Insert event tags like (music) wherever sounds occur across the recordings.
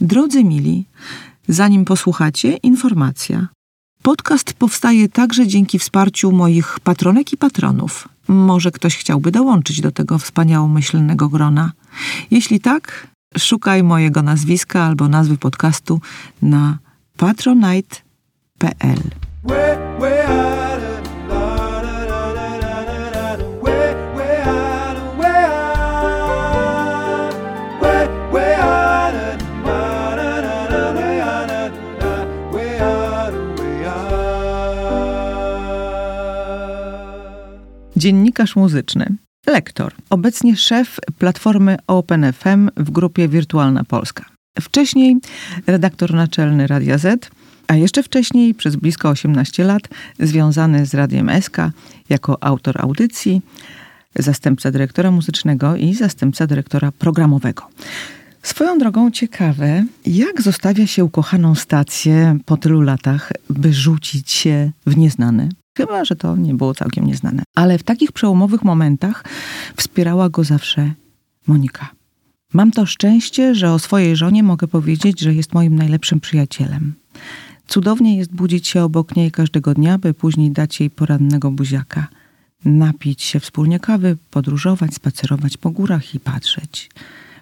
Drodzy mili, zanim posłuchacie, informacja. Podcast powstaje także dzięki wsparciu moich patronek i patronów. Może ktoś chciałby dołączyć do tego wspaniałomyślnego grona. Jeśli tak, szukaj mojego nazwiska albo nazwy podcastu na patronite.pl. Dziennikarz muzyczny. Lektor. Obecnie szef platformy OpenFM w grupie Wirtualna Polska. Wcześniej redaktor naczelny Radia Z, a jeszcze wcześniej przez blisko 18 lat związany z Radiem SK jako autor audycji, zastępca dyrektora muzycznego i zastępca dyrektora programowego. Swoją drogą ciekawe, jak zostawia się ukochaną stację po tylu latach, by rzucić się w nieznane. Chyba, że to nie było całkiem nieznane. Ale w takich przełomowych momentach wspierała go zawsze Monika. Mam to szczęście, że o swojej żonie mogę powiedzieć, że jest moim najlepszym przyjacielem. Cudownie jest budzić się obok niej każdego dnia, by później dać jej porannego buziaka. Napić się wspólnie kawy, podróżować, spacerować po górach i patrzeć.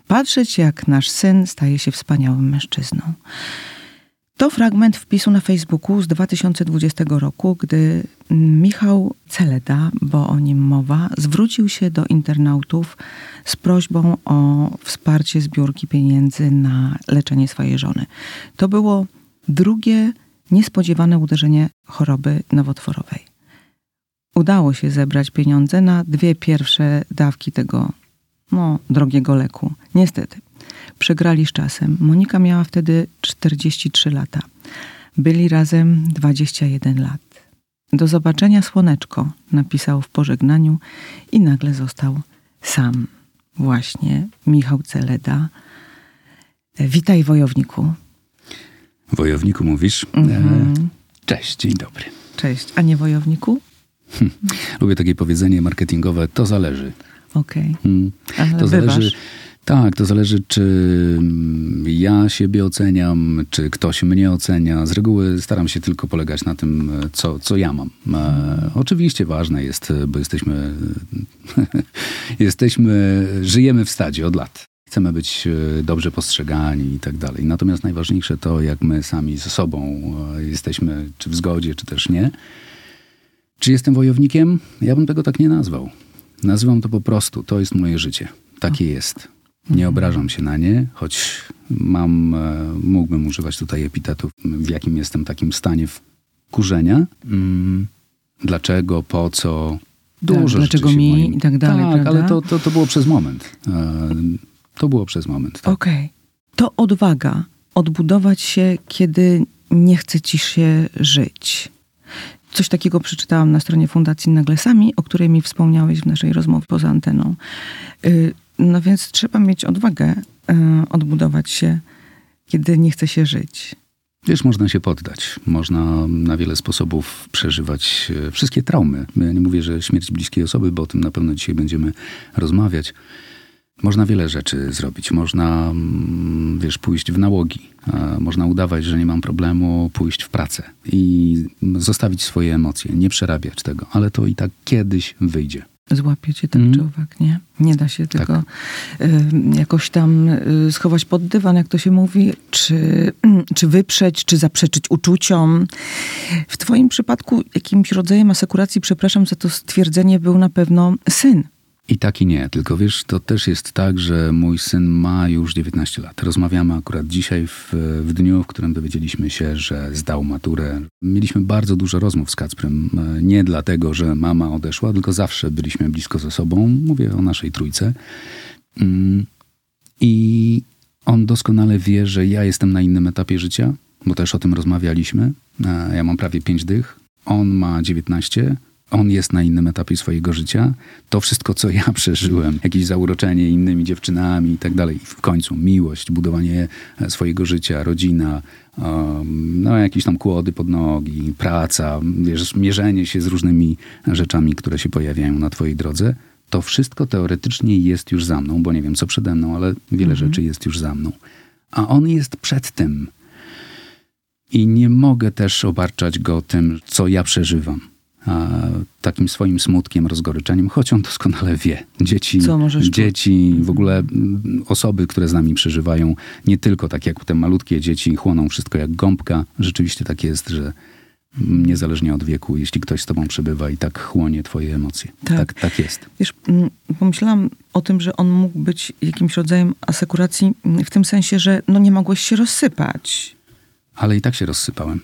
Patrzeć, jak nasz syn staje się wspaniałym mężczyzną. To fragment wpisu na Facebooku z 2020 roku, gdy Michał Celeda, bo o nim mowa, zwrócił się do internautów z prośbą o wsparcie zbiórki pieniędzy na leczenie swojej żony. To było drugie niespodziewane uderzenie choroby nowotworowej. Udało się zebrać pieniądze na dwie pierwsze dawki tego no, drogiego leku. Niestety. Przegrali z czasem. Monika miała wtedy 43 lata. Byli razem 21 lat. Do zobaczenia, słoneczko, napisał w pożegnaniu i nagle został sam. Właśnie Michał Celeda. Witaj, wojowniku. Wojowniku mówisz? Mhm. E, cześć, dzień dobry. Cześć, a nie wojowniku? Hm. Lubię takie powiedzenie marketingowe, to zależy. Okej. Okay. Hmm. To zależy. Tak, to zależy, czy ja siebie oceniam, czy ktoś mnie ocenia. Z reguły staram się tylko polegać na tym, co, co ja mam. E, oczywiście ważne jest, bo jesteśmy, (laughs) jesteśmy, żyjemy w stadzie od lat. Chcemy być e, dobrze postrzegani i tak dalej. Natomiast najważniejsze to, jak my sami ze sobą e, jesteśmy, czy w zgodzie, czy też nie. Czy jestem wojownikiem? Ja bym tego tak nie nazwał. Nazywam to po prostu, to jest moje życie. Takie jest. Nie obrażam się na nie, choć mam, e, mógłbym używać tutaj epitetów, w jakim jestem takim stanie wkurzenia. Mm, dlaczego, po co, dużo tak, Dlaczego mi moim... i tak dalej, Tak, prawda? ale to, to, to było przez moment. E, to było przez moment. Tak. Okej. Okay. To odwaga odbudować się, kiedy nie chce ci się żyć. Coś takiego przeczytałam na stronie Fundacji Naglesami, o której mi wspomniałeś w naszej rozmowie poza anteną. No więc trzeba mieć odwagę y, odbudować się, kiedy nie chce się żyć. Wiesz, można się poddać. Można na wiele sposobów przeżywać e, wszystkie traumy. Ja nie mówię, że śmierć bliskiej osoby, bo o tym na pewno dzisiaj będziemy rozmawiać. Można wiele rzeczy zrobić. Można, mm, wiesz, pójść w nałogi. Można udawać, że nie mam problemu, pójść w pracę i zostawić swoje emocje, nie przerabiać tego, ale to i tak kiedyś wyjdzie złapiecie ten mm. człowiek, nie? Nie da się tego tak. y, jakoś tam y, schować pod dywan, jak to się mówi, czy, y, (clears throat) czy wyprzeć, czy zaprzeczyć uczuciom. W twoim przypadku jakimś rodzajem asekuracji, przepraszam za to stwierdzenie, był na pewno syn. I tak i nie, tylko wiesz, to też jest tak, że mój syn ma już 19 lat. Rozmawiamy akurat dzisiaj w, w dniu, w którym dowiedzieliśmy się, że zdał maturę. Mieliśmy bardzo dużo rozmów z Kacprem. Nie dlatego, że mama odeszła, tylko zawsze byliśmy blisko ze sobą. Mówię o naszej trójce. Mm, I on doskonale wie, że ja jestem na innym etapie życia, bo też o tym rozmawialiśmy. Ja mam prawie 5 dych, on ma 19 on jest na innym etapie swojego życia. To wszystko, co ja (laughs) przeżyłem, jakieś zauroczenie innymi dziewczynami i tak dalej, w końcu miłość, budowanie e, swojego życia, rodzina, um, no jakieś tam kłody pod nogi, praca, wiesz, mierzenie się z różnymi rzeczami, które się pojawiają na twojej drodze, to wszystko teoretycznie jest już za mną, bo nie wiem co przede mną, ale wiele mhm. rzeczy jest już za mną. a on jest przed tym. I nie mogę też obarczać go tym, co ja przeżywam. A, takim swoim smutkiem, rozgoryczeniem, choć on doskonale wie. Dzieci, dzieci w ogóle osoby, które z nami przeżywają, nie tylko tak jak te malutkie dzieci chłoną wszystko jak gąbka. Rzeczywiście tak jest, że niezależnie od wieku, jeśli ktoś z tobą przebywa i tak chłonie twoje emocje. Tak, tak, tak jest. Wiesz, pomyślałam o tym, że on mógł być jakimś rodzajem asekuracji w tym sensie, że no nie mogłeś się rozsypać. Ale i tak się rozsypałem.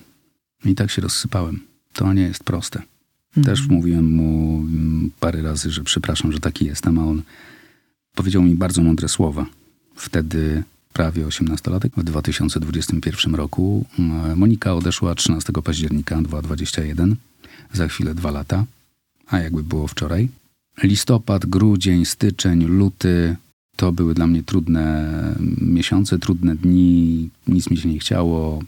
I tak się rozsypałem. To nie jest proste. Mhm. Też mówiłem mu mm, parę razy, że przepraszam, że taki jestem, a on powiedział mi bardzo mądre słowa. Wtedy prawie 18-latek w 2021 roku. Mm, Monika odeszła 13 października 2021, za chwilę dwa lata, a jakby było wczoraj. Listopad, grudzień, styczeń, luty to były dla mnie trudne miesiące, trudne dni, nic mi się nie chciało.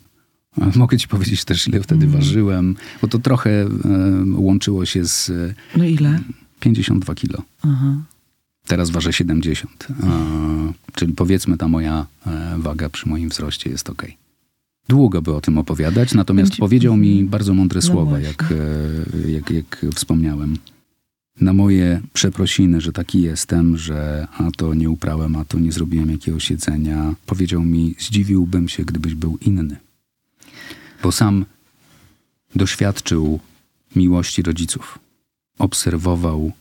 Mogę ci powiedzieć też, ile wtedy mm. ważyłem, bo to trochę e, łączyło się z. No ile? 52 kilo. Aha. Teraz ważę 70. czyli powiedzmy ta moja e, waga przy moim wzroście jest ok. Długo by o tym opowiadać, natomiast Będzie... powiedział mi mhm. bardzo mądre no słowa, jak, e, jak, jak wspomniałem. Na moje przeprosiny, że taki jestem, że a to nie uprałem, a to nie zrobiłem jakiegoś jedzenia, powiedział mi, zdziwiłbym się, gdybyś był inny. Bo sam doświadczył miłości rodziców. Obserwował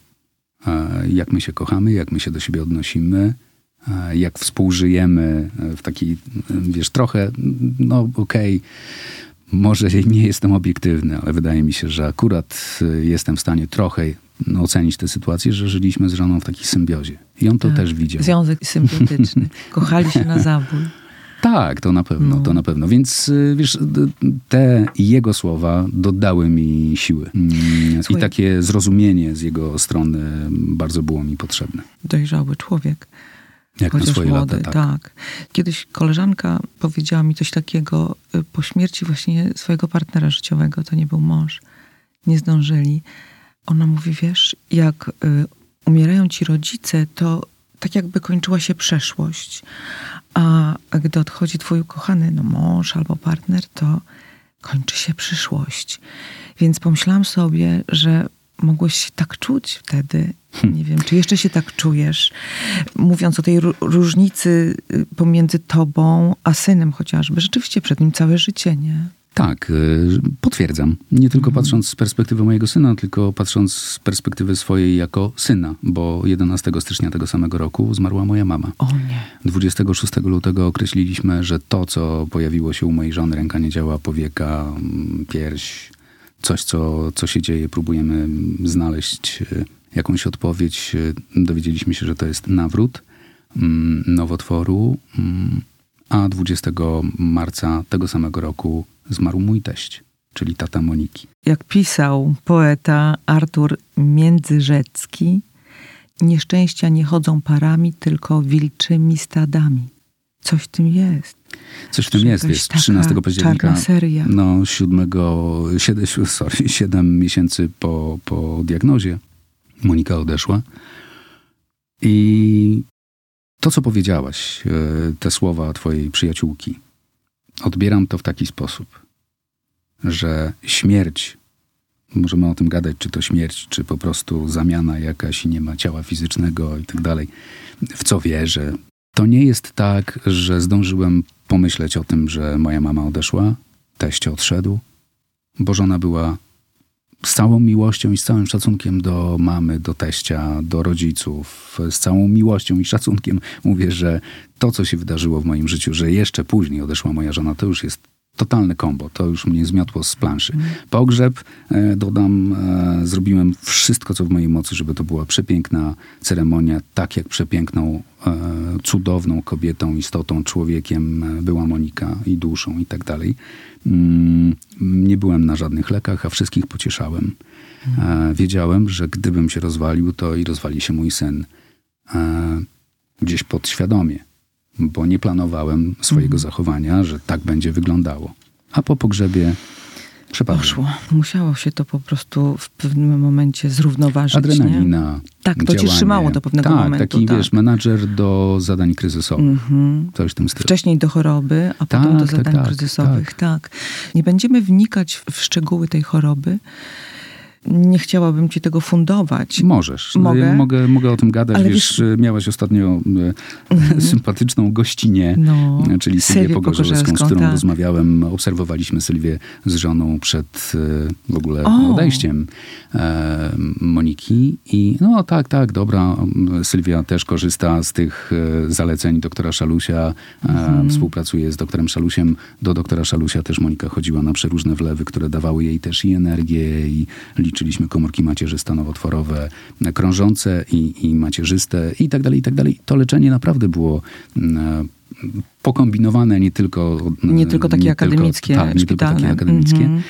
jak my się kochamy, jak my się do siebie odnosimy, jak współżyjemy w takiej, wiesz, trochę, no okej, okay, może nie jestem obiektywny, ale wydaje mi się, że akurat jestem w stanie trochę ocenić tę sytuację, że żyliśmy z żoną w takiej symbiozie. I on to tak, też widział. Związek symbiotyczny. (laughs) Kochali się na zabój. Tak, to na pewno, no. to na pewno. Więc y, wiesz, te jego słowa dodały mi siły. Mm, Słuchaj. I takie zrozumienie z jego strony bardzo było mi potrzebne. Dojrzały człowiek. Jak Chociaż na swoje młody, lata, tak. tak. Kiedyś koleżanka powiedziała mi coś takiego y, po śmierci właśnie swojego partnera życiowego, to nie był mąż, nie zdążyli. Ona mówi, wiesz, jak y, umierają ci rodzice, to tak jakby kończyła się przeszłość. A gdy odchodzi twój ukochany no, mąż albo partner, to kończy się przyszłość. Więc pomyślałam sobie, że mogłeś się tak czuć wtedy. Hmm. Nie wiem, czy jeszcze się tak czujesz, mówiąc o tej różnicy y, pomiędzy tobą a synem chociażby. Rzeczywiście przed nim całe życie, nie? Tak, y, potwierdzam. Nie tylko mhm. patrząc z perspektywy mojego syna, tylko patrząc z perspektywy swojej jako syna, bo 11 stycznia tego samego roku zmarła moja mama. O nie. 26 lutego określiliśmy, że to, co pojawiło się u mojej żony, ręka nie działa, powieka, mm, pierś, coś, co, co się dzieje, próbujemy znaleźć y, jakąś odpowiedź. Y, dowiedzieliśmy się, że to jest nawrót mm, nowotworu, mm, a 20 marca tego samego roku zmarł mój teść, czyli tata Moniki. Jak pisał poeta Artur Międzyrzecki, nieszczęścia nie chodzą parami, tylko wilczymi stadami. Coś w tym jest. Coś w tym jest, wiesz, 13 października. Seria. No, 7, 7, (laughs) sorry, 7 miesięcy po, po diagnozie Monika odeszła. I to, co powiedziałaś, e, te słowa twojej przyjaciółki, odbieram to w taki sposób, że śmierć, możemy o tym gadać, czy to śmierć, czy po prostu zamiana jakaś i nie ma ciała fizycznego i tak dalej, w co wierzę. To nie jest tak, że zdążyłem pomyśleć o tym, że moja mama odeszła, teść odszedł, bo żona była z całą miłością i z całym szacunkiem do mamy, do teścia, do rodziców, z całą miłością i szacunkiem mówię, że to, co się wydarzyło w moim życiu, że jeszcze później odeszła moja żona, to już jest totalne kombo. To już mnie zmiotło z planszy. Pogrzeb, e, dodam, e, zrobiłem wszystko, co w mojej mocy, żeby to była przepiękna ceremonia, tak jak przepiękną, e, cudowną kobietą, istotą, człowiekiem była Monika i duszą i tak dalej. Mm, nie byłem na żadnych lekach, a wszystkich pocieszałem. Wiedziałem, że gdybym się rozwalił, to i rozwali się mój syn. Gdzieś podświadomie bo nie planowałem swojego mhm. zachowania, że tak będzie wyglądało. A po pogrzebie Przepadłem. Poszło. Musiało się to po prostu w pewnym momencie zrównoważyć. Adrenalina. Nie? Tak, to cię działanie. trzymało do pewnego tak, momentu. Taki, tak. wiesz, menadżer do zadań kryzysowych. Mhm. Coś w tym stylu. Wcześniej do choroby, a potem do Tak, tak, zadań tak, kryzysowych. Tak. Nie będziemy wnikać w szczegóły tej choroby. Nie chciałabym ci tego fundować. Możesz. Mogę? Ja mogę, mogę o tym gadać. Ale wiesz, wiesz- miałaś ostatnio e, (laughs) sympatyczną gościnię, No, e, czyli Sylwię Pogorzelską, z którą tak. rozmawiałem. Obserwowaliśmy Sylwię z żoną przed e, w ogóle O! odejściem Moniki. I no tak, tak, dobra. Sylwia też korzysta z tych zaleceń doktora Szalusia. Mhm. Współpracuje z doktorem Szalusiem. Do doktora Szalusia też Monika chodziła na przeróżne wlewy, które dawały jej też i energię i liczyliśmy komórki macierzyste, nowotworowe, krążące i, i macierzyste i tak dalej, i tak dalej. To leczenie naprawdę było mm, pokombinowane, nie tylko... Nie tylko takie akademickie, tak, nie tylko takie akademickie. Mhm. E,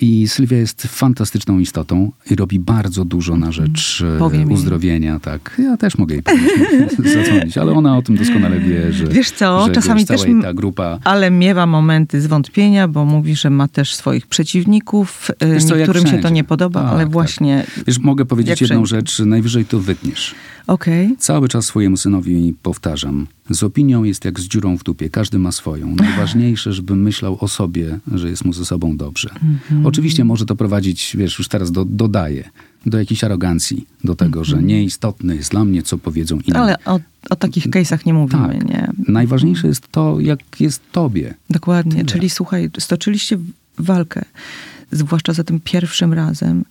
I Sylwia jest fantastyczną istotą i robi bardzo dużo na rzecz e, Powiem jej. uzdrowienia. Tak. Ja też mogę jej (laughs) zadzwonić, ale ona o tym doskonale wie, że, Wiesz co, że czasami wiesz, też ta grupa Ale miewa momenty zwątpienia, bo mówi, że ma też swoich przeciwników. Wiesz co, jak Niektórym się to nie podoba, Tak, ale tak. właśnie... Wiesz, mogę powiedzieć jedną wszędzie. rzecz, najwyżej to wytniesz. Okej. Cały czas swojemu synowi powtarzam. Z opinią jest jak z dziurą w dupie. Każdy ma swoją. Najważniejsze, żeby myślał o sobie, że jest mu ze sobą dobrze. Mhm. Oczywiście może to prowadzić, wiesz, już teraz do, dodaję, do jakiejś arogancji, do tego, że nieistotne jest dla mnie, co powiedzą inni. Mhm. Ale o, o takich case'ach nie mówimy, Tak. nie? Najważniejsze jest to, jak jest tobie. Dokładnie. Tyle. Czyli słuchaj, stoczyliście walkę, zwłaszcza za tym pierwszym razem,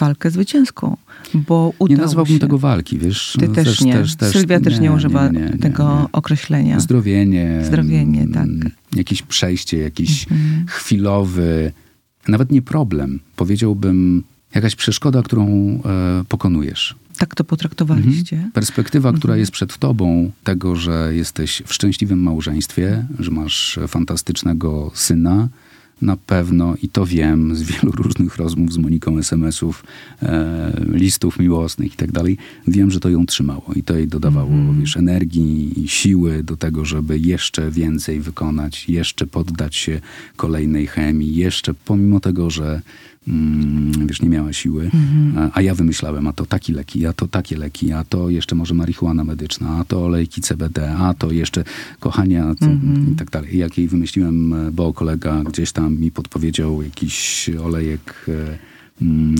walkę zwycięską, bo udało Nie nazwałbym się. tego walki, wiesz. Ty no, też, nie. Sylwia też nie, używa nie, nie, tego nie. określenia. Zdrowienie. Zdrowienie, tak. mm, Jakieś przejście, jakiś Mhm. chwilowy, nawet nie problem, powiedziałbym jakaś przeszkoda, którą e, pokonujesz. Tak to potraktowaliście. Perspektywa, Mhm. która jest przed tobą, tego, że jesteś w szczęśliwym małżeństwie, że masz fantastycznego syna, na pewno, i to wiem z wielu (laughs) różnych rozmów z Moniką, SMS-ów, e, listów miłosnych i tak dalej, wiem, że to ją trzymało i to jej dodawało, Mhm. wiesz, energii i siły do tego, żeby jeszcze więcej wykonać, jeszcze poddać się kolejnej chemii, jeszcze pomimo tego, że mm, wiesz, nie miała siły, Mhm. a, a ja wymyślałem, a to taki leki, a to takie leki, a to jeszcze może marihuana medyczna, a to olejki CBD, a to jeszcze kochania co, Mhm. i tak dalej. Jak jej wymyśliłem, bo kolega gdzieś tam mi podpowiedział jakiś olejek e,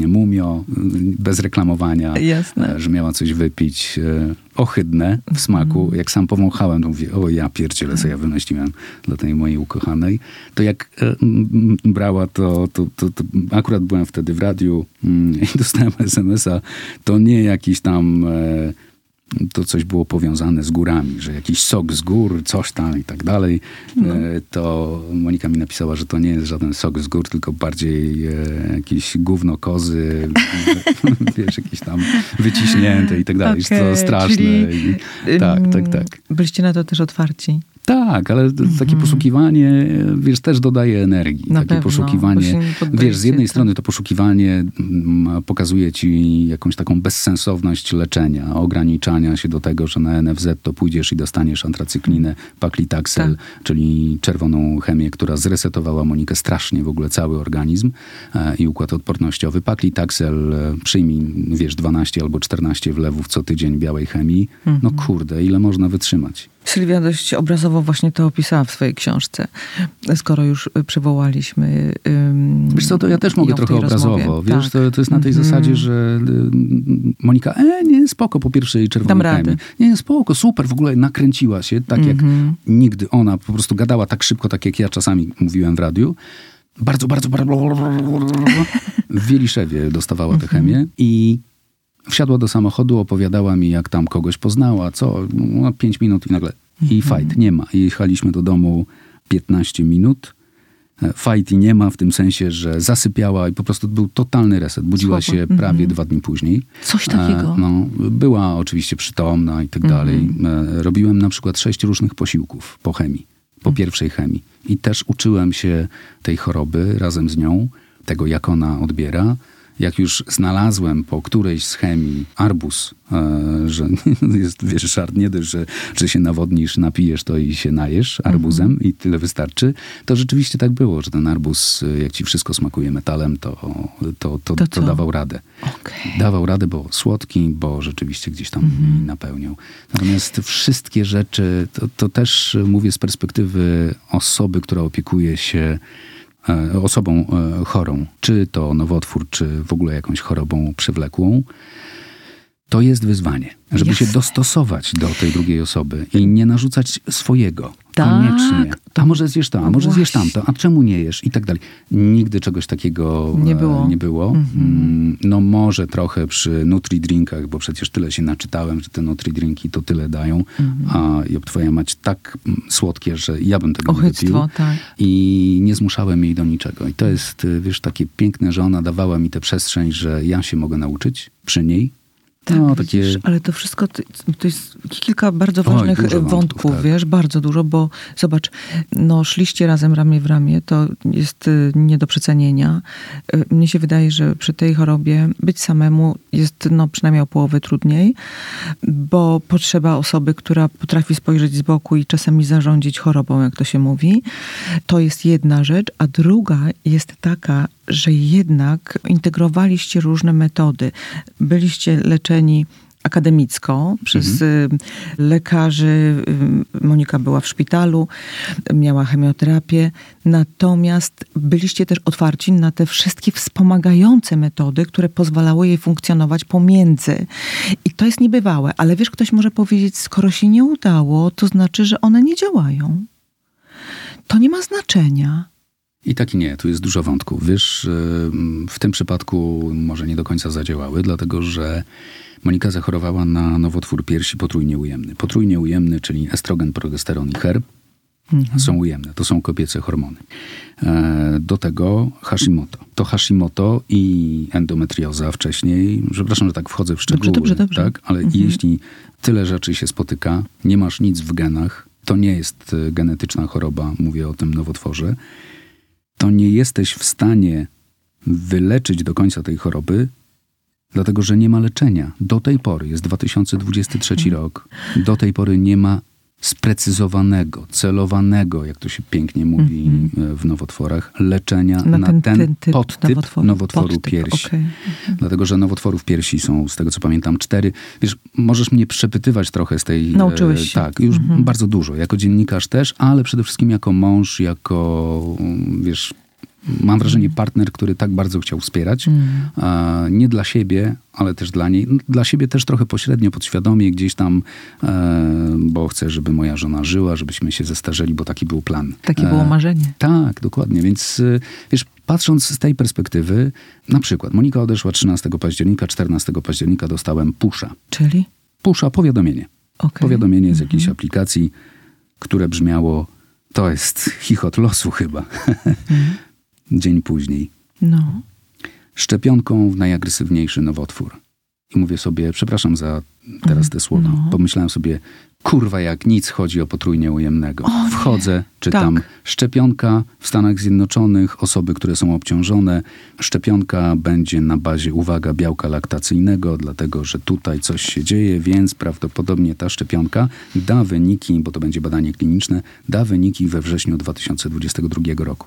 mumio, e, bez reklamowania, Jasne. e, że miała coś wypić, e, ohydne w smaku. Mhm. Jak sam powąchałem, to mówię, o ja pierdzielę, co ja wymyśliłem dla tej mojej ukochanej. To jak e, brała to, to, to, to, akurat byłem wtedy w radiu mm, (laughs) i dostałem SMS-a, to nie jakiś tam... To coś było powiązane z górami, że jakiś sok z gór, coś tam i tak dalej, No. e, to Monika mi napisała, że to nie jest żaden sok z gór, tylko bardziej e, jakieś gówno kozy, (laughs) wiesz, jakieś tam wyciśnięte i tak dalej. Okej, to straszne. I, tak, tak, tak. Byliście na to też otwarci. Tak, ale takie poszukiwanie, wiesz, też dodaje energii. Mhm. Na takie pewno, poszukiwanie, wiesz, z jednej tak. strony to poszukiwanie mm, pokazuje ci jakąś taką bezsensowność leczenia, ograniczania się do tego, że na NFZ to pójdziesz i dostaniesz antracyklinę, paklitaxel, czyli czerwoną chemię, która zresetowała Monikę strasznie w ogóle cały organizm e, i układ odpornościowy. Paklitaxel, e, przyjmij, wiesz, 12 albo 14 wlewów co tydzień białej chemii. No Mhm. kurde, ile można wytrzymać? Sylwia dość obrazowo właśnie to opisała w swojej książce. Skoro już y, przywołaliśmy. ym, Wiesz co, to ja też mogę trochę obrazowo. rozmowie. Wiesz, Tak. to, to jest na tej Mhm. zasadzie, że y, Monika, e, nie, spoko po pierwszej czerwonej chemii. Nie, spoko, super, w ogóle nakręciła się, tak jak Mhm. nigdy ona po prostu gadała tak szybko, tak jak ja czasami mówiłem w radiu. Bardzo, bardzo, bardzo w Wieliszewie dostawała tę chemię i wsiadła do samochodu, opowiadała mi, jak tam kogoś poznała, co, no, pięć minut i nagle i fight, nie ma. I jechaliśmy do domu 15 minut. E, Fight i nie ma w tym sensie, że zasypiała i po prostu był totalny reset. Budziła Słabo. się prawie dwa dni później. Coś takiego. E, No, była oczywiście przytomna i tak dalej. E, Robiłem na przykład sześć różnych posiłków po chemii, po pierwszej chemii. I też uczyłem się tej choroby razem z nią, tego jak ona odbiera. Jak już znalazłem po którejś z chemii arbus, e, że (laughs) jest, wiesz, żart nie dość, że, że się nawodnisz, napijesz to i się najesz arbuzem -hmm. i tyle wystarczy, to rzeczywiście tak było, że ten arbuz, jak ci wszystko smakuje metalem, to, to, to, to, to dawał radę. Okay. Dawał radę, bo słodki, bo rzeczywiście gdzieś tam -hmm. napełniał. Natomiast wszystkie rzeczy, to, to też mówię z perspektywy osoby, która opiekuje się E, osobą e, chorą, czy to nowotwór, czy w ogóle jakąś chorobą przewlekłą, to jest wyzwanie, żeby Jasne. się dostosować do tej drugiej osoby i nie narzucać swojego. Tak. Koniecznie. A może zjesz to, a może Właśnie. zjesz tamto, a czemu nie jesz i tak dalej. Nigdy czegoś takiego nie było. Nie było. Mhm. Mm, no może trochę przy nutri-drinkach, bo przecież tyle się naczytałem, że te nutri-drinki to tyle dają, mhm. a Job, twoja mać tak mm, słodkie, że ja bym tego Ochyctwo, nie wypił. Tak. I nie zmuszałem jej do niczego. I to jest, wiesz, takie piękne, że ona dawała mi tę przestrzeń, że ja się mogę nauczyć przy niej, tak, no, takie... widzisz, ale to wszystko, to jest kilka bardzo ważnych Oj, wątków, wątków tak. wiesz, bardzo dużo, bo zobacz, no szliście razem ramię w ramię, to jest y, nie do przecenienia. Y, mnie się wydaje, że przy tej chorobie być samemu jest no przynajmniej o połowę trudniej, bo potrzeba osoby, która potrafi spojrzeć z boku i czasami zarządzić chorobą, jak to się mówi. To jest jedna rzecz, a druga jest taka, że jednak integrowaliście różne metody. Byliście leczeni akademicko przez mhm. Y, lekarzy. Y, Monika była w szpitalu, miała chemioterapię. Natomiast byliście też otwarci na te wszystkie wspomagające metody, które pozwalały jej funkcjonować pomiędzy. I to jest niebywałe. Ale wiesz, ktoś może powiedzieć, skoro się nie udało, to znaczy, że one nie działają. To nie ma znaczenia. I tak i nie, tu jest dużo wątków. Wiesz, w tym przypadku może nie do końca zadziałały, dlatego że Monika zachorowała na nowotwór piersi potrójnie ujemny. Potrójnie ujemny, czyli estrogen, progesteron i HER, mhm. są ujemne. To są kobiece hormony. E, do tego Hashimoto. To Hashimoto i endometrioza wcześniej, przepraszam, że tak wchodzę w szczegóły, dobrze, dobrze, dobrze. Tak? ale mhm. jeśli tyle rzeczy się spotyka, nie masz nic w genach, to nie jest e, genetyczna choroba, mówię o tym nowotworze, to nie jesteś w stanie wyleczyć do końca tej choroby, dlatego że nie ma leczenia. Do tej pory, jest 2023 mhm. rok, do tej pory nie ma sprecyzowanego, celowanego, jak to się pięknie mówi mm -hmm. w nowotworach, leczenia na, na ten, ten, typ podtyp nowotworu, nowotworu podtyp, piersi. Okay. Mhm. Dlatego, że nowotworów piersi są, z tego co pamiętam, cztery. Wiesz, możesz mnie przepytywać trochę z tej... Nauczyłeś e, się. Tak, już mm -hmm. bardzo dużo. Jako dziennikarz też, ale przede wszystkim jako mąż, jako, wiesz, mam wrażenie, partner, który tak bardzo chciał wspierać. Mm. nie dla siebie, ale też dla niej. Dla siebie też trochę pośrednio, podświadomie gdzieś tam, e, bo chcę, żeby moja żona żyła, żebyśmy się zestarzeli, bo taki był plan. Takie było e, marzenie. Tak, dokładnie. Więc e, wiesz, patrząc z tej perspektywy, na przykład Monika odeszła 13 października, 14 października dostałem pusza. Czyli? Pusza, powiadomienie. Okay. Powiadomienie z jakiejś mhm. aplikacji, które brzmiało, to jest chichot losu chyba. Mhm dzień później. No. Szczepionką w najagresywniejszy nowotwór. I mówię sobie, przepraszam za teraz te słowa. No. Pomyślałem sobie, kurwa jak nic chodzi o potrójnie ujemnego. O, Wchodzę, czytam tak. szczepionka w Stanach Zjednoczonych, osoby, które są obciążone. Szczepionka będzie na bazie, uwaga, białka laktacyjnego, dlatego że tutaj coś się dzieje, więc prawdopodobnie ta szczepionka da wyniki, bo to będzie badanie kliniczne, da wyniki we wrześniu 2022 roku.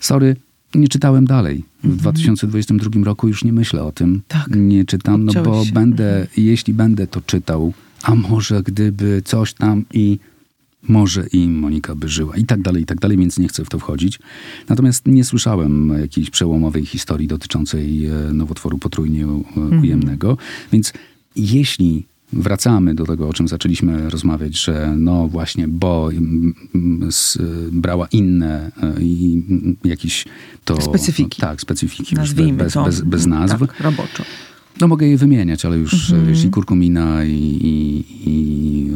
Sorry, nie czytałem dalej. W mhm. 2022 roku już nie myślę o tym. Tak. Nie czytam, no bo się. będę, mhm. jeśli będę to czytał, a może gdyby coś tam i może i Monika by żyła i tak dalej, i tak dalej, więc nie chcę w to wchodzić. Natomiast nie słyszałem jakiejś przełomowej historii dotyczącej e, nowotworu potrójnie mhm. ujemnego, więc jeśli wracamy do tego, o czym zaczęliśmy rozmawiać, że no właśnie, bo brała inne e, i jakieś to... Specyfiki. Tak, specyfiki. Nazwijmy bez, to. Bez, bez nazw. Tak, roboczo. No mogę je wymieniać, ale już mm -hmm. i kurkumina, i, i, i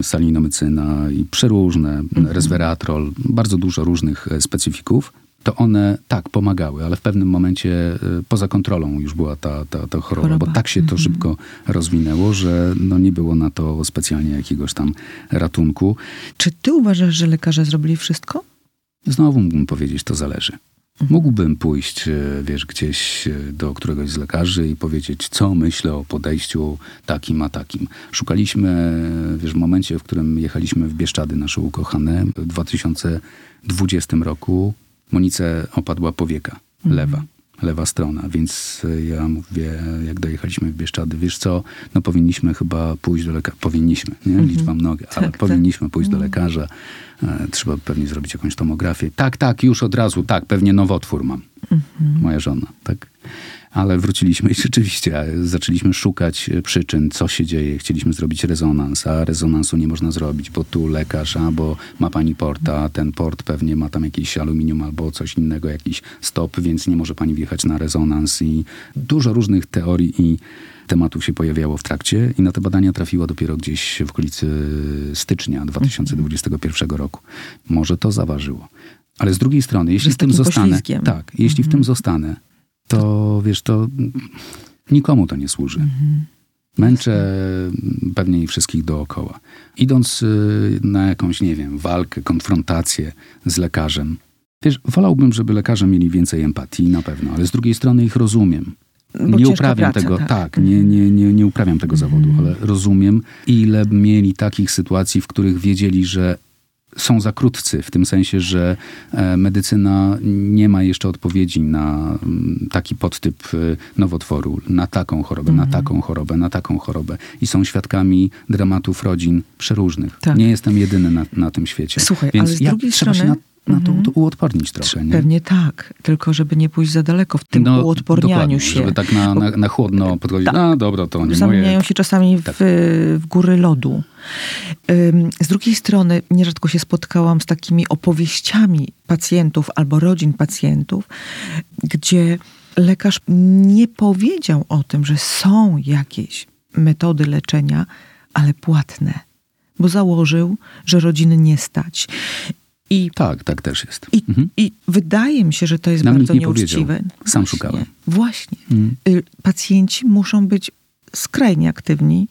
e, salinomycyna, i przeróżne, mm -hmm. resveratrol, bardzo dużo różnych e, specyfików to one tak pomagały, ale w pewnym momencie y, poza kontrolą już była ta, ta, ta choroba, choroba. bo tak się to mhm. szybko rozwinęło, że no nie było na to specjalnie jakiegoś tam ratunku. Czy ty uważasz, że lekarze zrobili wszystko? Znowu mógłbym powiedzieć, to zależy. Mógłbym pójść, e, wiesz, gdzieś e, do któregoś z lekarzy i powiedzieć, co myślę o podejściu takim a takim. Szukaliśmy, wiesz, w momencie, w którym jechaliśmy w Bieszczady, nasze ukochane, w 2020 roku Monice opadła powieka lewa lewa strona, więc e, ja mówię, jak dojechaliśmy w Bieszczady, wiesz co, no powinniśmy chyba pójść do lekarza, powinniśmy, nie? Mhm. Liczbam nogę, ale tak, powinniśmy tak. pójść do mhm. lekarza, e, trzeba pewnie zrobić jakąś tomografię. Tak, tak, już od razu, tak, pewnie nowotwór mam. Mhm. Moja żona, tak ale wróciliśmy i rzeczywiście zaczęliśmy szukać przyczyn, co się dzieje. Chcieliśmy zrobić rezonans, a rezonansu nie można zrobić, bo tu lekarz, albo ma pani porta, ten port pewnie ma tam jakieś aluminium albo coś innego, jakiś stop, więc nie może pani wjechać na rezonans i dużo różnych teorii i tematów się pojawiało w trakcie i na te badania trafiło dopiero gdzieś w okolicy stycznia 2021 roku. Może to zaważyło. Ale z drugiej strony, jeśli w tym zostanę, tak, jeśli w tym mhm. zostanę, to wiesz, to nikomu to nie służy. Mhm. Męczę pewnie i wszystkich dookoła. Idąc y, na jakąś, nie wiem, walkę, konfrontację z lekarzem, wiesz, wolałbym, żeby lekarze mieli więcej empatii, na pewno, ale z drugiej strony ich rozumiem. Bo nie uprawiam praca, tego, tak, tak nie, mhm. nie, nie, nie uprawiam tego zawodu, mhm. ale rozumiem, ile mieli takich sytuacji, w których wiedzieli, że są za krótcy, w tym sensie, że e, medycyna nie ma jeszcze odpowiedzi na mm, taki podtyp e, nowotworu, na taką chorobę, mhm. na taką chorobę, na taką chorobę. I są świadkami dramatów rodzin przeróżnych. Tak. Nie jestem jedyny na, na tym świecie. Słuchaj, Więc ale z drugiej strony... Się na, na to, mhm. uodpornić trochę. Nie? Pewnie tak, tylko żeby nie pójść za daleko w tym no, uodpornianiu się. Żeby tak na, na, na chłodno podchodzić, tak. no dobra, to nie Zamieniają moje. się czasami tak. w, w góry lodu. Z drugiej strony nierzadko się spotkałam z takimi opowieściami pacjentów albo rodzin pacjentów, gdzie lekarz nie powiedział o tym, że są jakieś metody leczenia, ale płatne bo założył, że rodziny nie stać. I, tak, tak też jest. I, mhm. I, wydaje mi się, że to jest Nam bardzo nie nieuczciwe. Powiedział. Sam właśnie, szukałem. Właśnie. Mhm. Y, pacjenci muszą być skrajnie aktywni.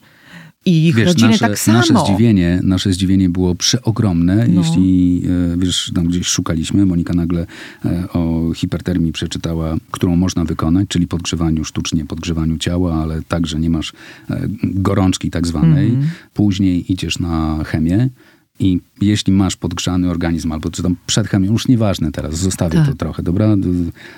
I ich wiesz, rodziny nasze, tak samo. Nasze zdziwienie, nasze zdziwienie było przeogromne, no. jeśli, e, wiesz, tam gdzieś szukaliśmy, Monika nagle e, o hipertermii przeczytała, którą można wykonać, czyli podgrzewaniu sztucznie, podgrzewaniu ciała, ale także nie masz e, gorączki tak zwanej. Mm -hmm. Później idziesz na chemię i jeśli masz podgrzany organizm, albo czy tam przed chemią, już nieważne teraz, zostawię tak. to trochę, dobra?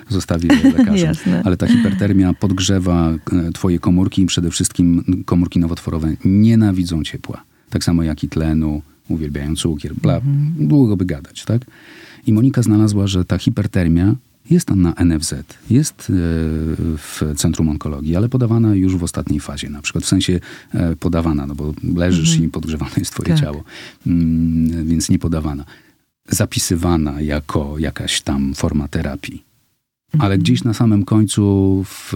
Zostawię lekarzom. (laughs) Ale ta hipertermia podgrzewa e, twoje komórki i przede wszystkim komórki nowotworowe nienawidzą ciepła. Tak samo jak i tlenu, uwielbiają cukier, bla, mhm. długo by gadać, tak? I Monika znalazła, że ta hipertermia jest tam na NFZ, jest e, w Centrum Onkologii, ale podawana już w ostatniej fazie, na przykład w sensie e, podawana, no bo leżysz mhm. i podgrzewane jest twoje tak. ciało, mm, więc nie podawana. Zapisywana jako jakaś tam forma terapii ale gdzieś na samym końcu, w,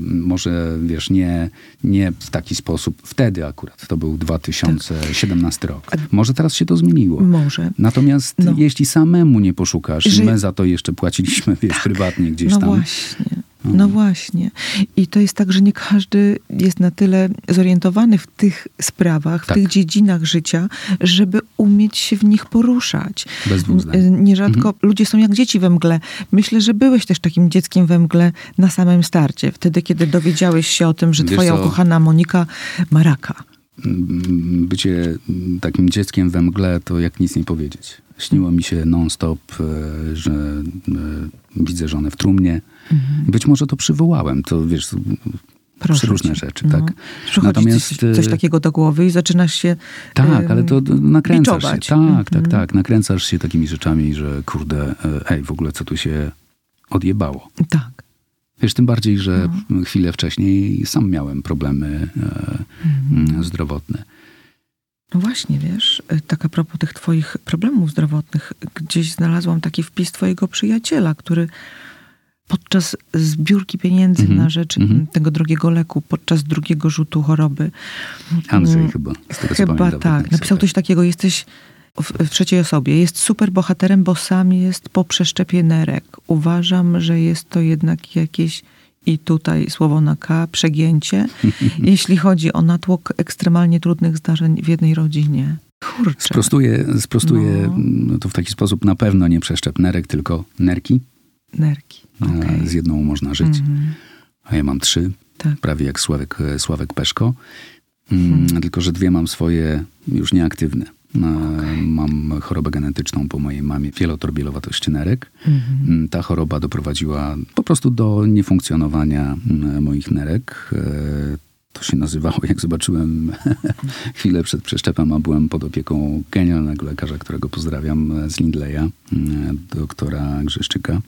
może wiesz, nie, nie w taki sposób, wtedy akurat, to był 2017 tak. rok. Może teraz się to zmieniło. Może. Natomiast no. jeśli samemu nie poszukasz, Że... my za to jeszcze płaciliśmy, wiesz, tak. prywatnie gdzieś no tam. Właśnie. No mhm. właśnie. I to jest tak, że nie każdy jest na tyle zorientowany w tych sprawach, w tak. tych dziedzinach życia, żeby umieć się w nich poruszać. Bez. Nierzadko mhm. ludzie są jak dzieci we mgle. Myślę, że byłeś też takim dzieckiem we mgle na samym starcie. Wtedy, kiedy dowiedziałeś się o tym, że Wiesz twoja co? ukochana Monika ma raka. Mm, bycie takim dzieckiem we mgle to jak nic nie powiedzieć. Śniło mi się non-stop, e, że e, widzę żonę w trumnie, Mhm. Być może to przywołałem, to wiesz, Proszę różne rzeczy, no. tak? Przychodzi Natomiast coś, coś, takiego do głowy i zaczynasz się Tak, ale to nakręcasz biczować. się. Tak, tak, mhm. tak. Nakręcasz się takimi rzeczami, że kurde, e, ej, w ogóle co tu się odjebało. Tak. Wiesz, tym bardziej, że no. chwilę wcześniej sam miałem problemy e, mhm. zdrowotne. No właśnie, wiesz, e, tak a propos tych twoich problemów zdrowotnych, gdzieś znalazłam taki wpis twojego przyjaciela, który podczas zbiórki pieniędzy mm -hmm. na rzecz mm -hmm. tego drogiego leku, podczas drugiego rzutu choroby. Andrzej mm, chyba. Z tego, chyba tak. Napisał coś takiego, jesteś w, w, trzeciej osobie. Jest super bohaterem, bo sam jest po przeszczepie nerek. Uważam, że jest to jednak jakieś i tutaj słowo na K, przegięcie, (laughs) jeśli chodzi o natłok ekstremalnie trudnych zdarzeń w jednej rodzinie. Kurczę. Sprostuję, sprostuję no. to w taki sposób na pewno nie przeszczep nerek, tylko nerki Nerki. E, Okej. Z jedną można żyć, Mhm. a ja mam trzy, Tak. prawie jak Sławek, Sławek Peszko. Mm, Hmm. Tylko, że dwie mam swoje już nieaktywne. E, Mam chorobę genetyczną po mojej mamie, wielotorbielowatość nerek. Mhm. Mm, Ta choroba doprowadziła po prostu do niefunkcjonowania mm, moich nerek. E, To się nazywało, jak zobaczyłem (laughs) chwilę przed przeszczepem, a byłem pod opieką genialnego lekarza, którego pozdrawiam e, z Lindleya, mm, doktora Grzeszczyka,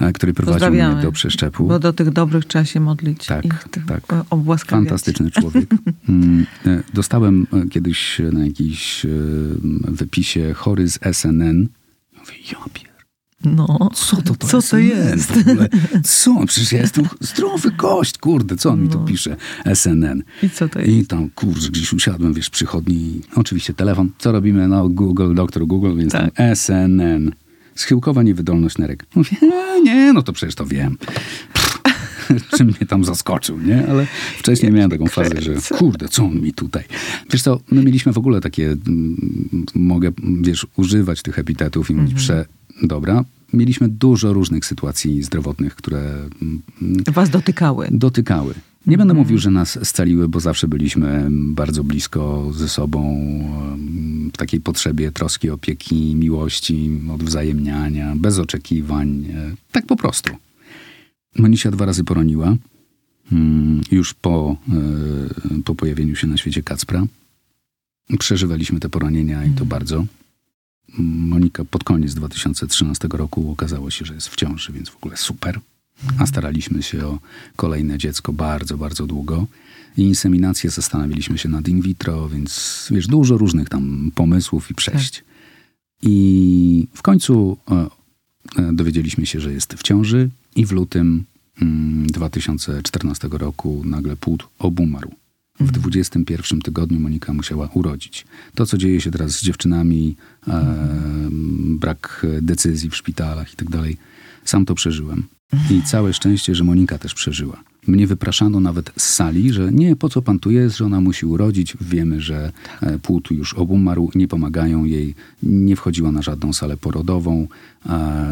e, który prowadził mnie do przeszczepu. Bo do tych dobrych trzeba się modlić Tak, i tak. e, obłaskawiać. Fantastyczny człowiek. (laughs) Mm, e, Dostałem e, kiedyś na jakiś e, wypisie chory z SNN. Mówię, ja. No. Co to, to, Co to SNN jest? W ogóle? Co? Przecież ja jestem zdrowy gość, kurde, co on mi tu No. pisze? SNN. I co to jest? I tam, kurczę, gdzieś usiadłem, wiesz, przychodni. Oczywiście telefon. Co robimy? No, Google, doktor Google, więc Tak. tam SNN. Schyłkowa niewydolność nerek. Mówię, "E, nie, no to przecież to wiem. (laughs) Czym mnie tam zaskoczył, nie? Ale wcześniej miałem taką fazę, że kurde, co on mi tutaj... Wiesz co, my mieliśmy w ogóle takie, mm, mogę, wiesz, używać tych epitetów i mówić, prze, dobra, mieliśmy dużo różnych sytuacji zdrowotnych, które mm, Was dotykały. dotykały. Nie będę mówił, że nas scaliły, bo zawsze byliśmy bardzo blisko ze sobą w takiej potrzebie troski, opieki, miłości, odwzajemniania, bez oczekiwań. e, Tak po prostu. Monisia dwa razy poroniła, mm, już po, e, po pojawieniu się na świecie Kacpra. Przeżywaliśmy te poronienia i to bardzo. Monika pod koniec 2013 roku okazało się, że jest w ciąży, więc w ogóle super. A staraliśmy się o kolejne dziecko bardzo, bardzo długo. I inseminację zastanawialiśmy się nad in vitro, więc wiesz, dużo różnych tam pomysłów i przejść. I w końcu e, e, dowiedzieliśmy się, że jest w ciąży i w lutym mm, 2014 roku nagle płód obumarł. W 21 tygodniu Monika musiała urodzić. To, co dzieje się teraz z dziewczynami, e, brak decyzji w szpitalach i tak dalej, sam to przeżyłem. I całe szczęście, że Monika też przeżyła. Mnie wypraszano nawet z sali, że nie, po co pan tu jest, że ona musi urodzić. Wiemy, że e, płód już obumarł, nie pomagają jej, nie wchodziła na żadną salę porodową.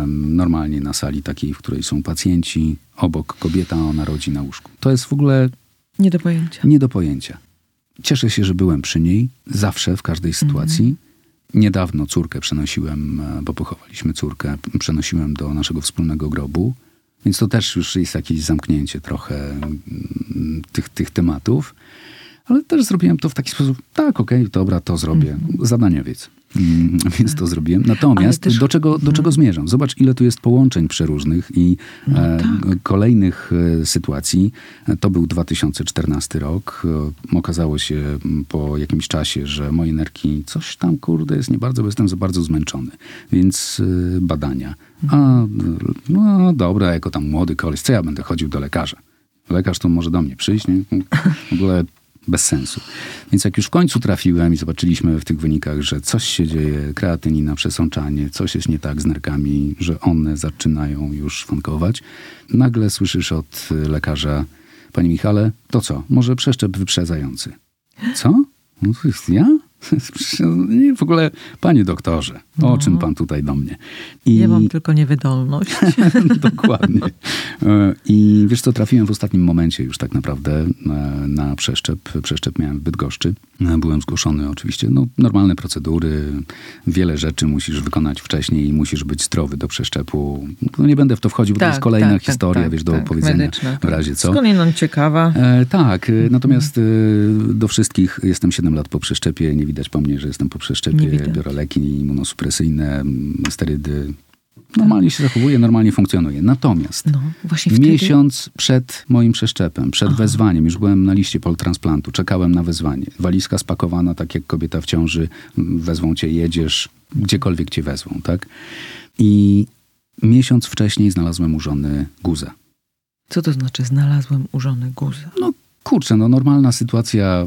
Normalnie na sali takiej, w której są pacjenci, obok kobieta, ona rodzi na łóżku. To jest w ogóle Nie do pojęcia. nie do pojęcia. Cieszę się, że byłem przy niej zawsze, w każdej sytuacji. Niedawno córkę przenosiłem, e, bo pochowaliśmy córkę, przenosiłem do naszego wspólnego grobu. Więc to też już jest jakieś zamknięcie trochę mm, tych, tych tematów. Ale też zrobiłem to w taki sposób, tak, okej, dobra, to zrobię. Zadaniowiec. Mm, Więc to zrobiłem. Natomiast też- do, czego, do czego zmierzam? Zobacz, ile tu jest połączeń przeróżnych i No e, tak. kolejnych e, sytuacji. E, To był 2014 rok. E, Okazało się m, po jakimś czasie, że moje nerki coś tam, kurde, jest nie bardzo, bo jestem za bardzo zmęczony. Więc e, badania. A, e, no dobra, jako tam młody koleś, co ja będę chodził do lekarza? Lekarz to może do mnie przyjść, nie? W ogóle bez sensu. Więc jak już w końcu trafiłem i zobaczyliśmy w tych wynikach, że coś się dzieje, kreatynina, przesączanie, coś jest nie tak z nerkami, że one zaczynają już szwankować, nagle słyszysz od lekarza, panie Michale, to co, może przeszczep wyprzedzający. Co? No to jest ja? (laughs) Nie, w ogóle, panie doktorze, o czym pan tutaj do mnie? I Ja mam tylko niewydolność. (laughs) Dokładnie. E, I wiesz co, trafiłem w ostatnim momencie już tak naprawdę e, na przeszczep. Przeszczep miałem w Bydgoszczy. E, Byłem zgłoszony oczywiście. No, normalne procedury, wiele rzeczy musisz wykonać wcześniej i musisz być zdrowy do przeszczepu. No, nie będę w to wchodził, bo to jest kolejna historia, wiesz, do opowiedzenia medyczna. w razie co. Skądinąd ciekawa. E, tak, e, natomiast e, do wszystkich jestem 7 lat po przeszczepie. Nie widać po mnie, że jestem po przeszczepie. Biorę leki immunosupresyjne, m, sterydy. Normalnie się zachowuję, normalnie funkcjonuję. Natomiast No, właśnie wtedy... miesiąc przed moim przeszczepem, przed wezwaniem, już byłem na liście poltransplantu, czekałem na wezwanie. Walizka spakowana, tak jak kobieta w ciąży, m, wezwą cię, jedziesz, gdziekolwiek cię wezwą, tak? I miesiąc wcześniej znalazłem u żony guzę. Co to znaczy znalazłem u żony guzę? No kurczę, no normalna sytuacja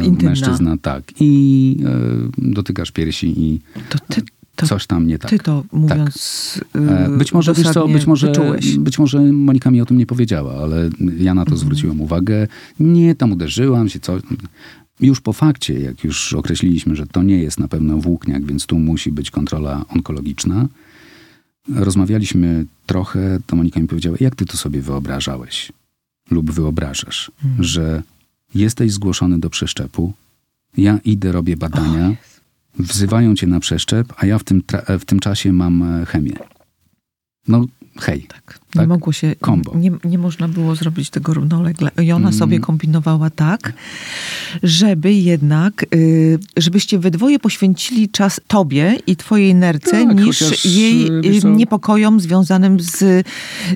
e, Intymna. mężczyzna, tak. I e, dotykasz piersi i To ty to, coś tam nie tak. ty to mówiąc E, yy, Być może, wiesz co, być może, wyczułeś. być może Monika mi o tym nie powiedziała, ale ja na to zwróciłem uwagę. Nie, tam uderzyłam się, co... Już po fakcie, jak już określiliśmy, że to nie jest na pewno włókniak, więc tu musi być kontrola onkologiczna, rozmawialiśmy trochę, to Monika mi powiedziała, jak ty to sobie wyobrażałeś lub wyobrażasz, że jesteś zgłoszony do przeszczepu, ja idę, robię badania, wzywają cię na przeszczep, a ja w tym, w tym czasie mam e, chemię. No, hej. Tak. Nie Tak? mogło się, Kombo. nie, nie można było zrobić tego równolegle. I ona Mm. sobie kombinowała tak, żeby jednak, y, żebyście we dwoje poświęcili czas tobie i twojej nerce, Tak, niż chociaż, jej y, y, wiesz co- niepokojom związanym z,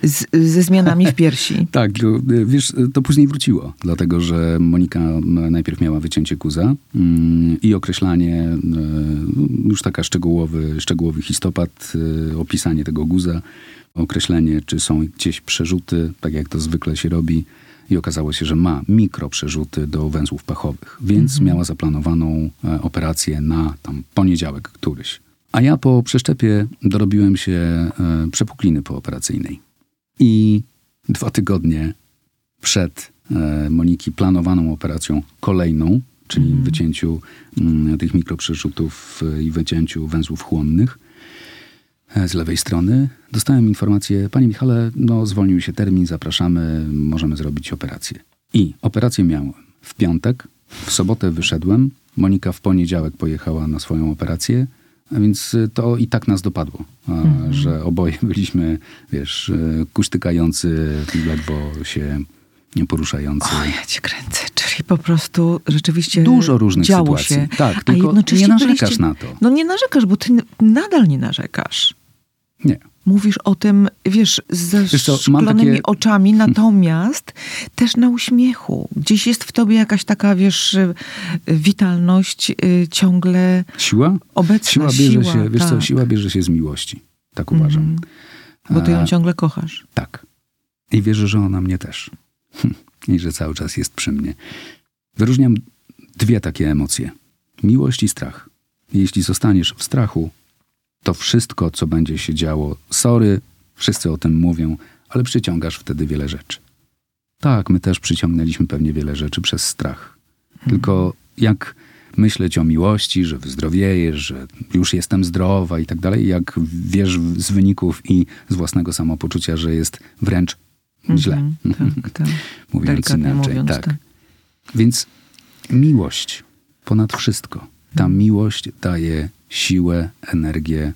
z, ze zmianami w piersi. (laughs) Tak, y, wiesz, to później wróciło, dlatego że Monika najpierw miała wycięcie guza mm, i określanie, y, już taka szczegółowy, szczegółowy histopad, y, opisanie tego guza, określenie, czy są gdzieś przerzuty, tak jak to zwykle się robi. I okazało się, że ma mikroprzerzuty do węzłów pachowych, więc miała zaplanowaną e, operację na tam poniedziałek któryś. A ja po przeszczepie dorobiłem się e, przepukliny pooperacyjnej. I dwa tygodnie przed e, Moniki planowaną operacją kolejną, czyli wycięciu mm, tych mikroprzerzutów i wycięciu węzłów chłonnych z lewej strony, dostałem informację, panie Michale, no zwolnił się termin, zapraszamy, możemy zrobić operację. I operację miałem w piątek, w sobotę wyszedłem, Monika w poniedziałek pojechała na swoją operację, a więc y, to i tak nas dopadło, a, że oboje (laughs) byliśmy, wiesz, y, kuśtykający, ledwo się poruszający. O, ja cię kręcę. Czyli po prostu rzeczywiście Dużo różnych działo sytuacji. się. Tak, tylko nie narzekasz byliście- na to. No nie narzekasz, bo ty nadal nie narzekasz. Nie. Mówisz o tym, wiesz, ze Wiesz co, szklonymi takie- oczami, natomiast też na uśmiechu. Gdzieś jest w tobie jakaś taka, wiesz, y, witalność y, ciągle Siła? obecna. Siła bierze siła, się, wiesz co, tak. siła bierze się z miłości. Tak uważam. Mhm. Bo ty ją ciągle kochasz. Tak. I wierzę, że ona mnie też. I że cały czas jest przy mnie. Wyróżniam dwie takie emocje. Miłość i strach. Jeśli zostaniesz w strachu, to wszystko, co będzie się działo, sorry, wszyscy o tym mówią, ale przyciągasz wtedy wiele rzeczy. Tak, my też przyciągnęliśmy pewnie wiele rzeczy przez strach. Tylko jak myśleć o miłości, że wyzdrowiejesz, że już jestem zdrowa i tak dalej, jak wiesz z wyników i z własnego samopoczucia, że jest wręcz źle. Mhm, tak, (laughs) tak. Mówiąc Delikatnie inaczej. mówiąc, tak. tak. Więc miłość ponad wszystko. Ta Mhm. miłość daje siłę, energię.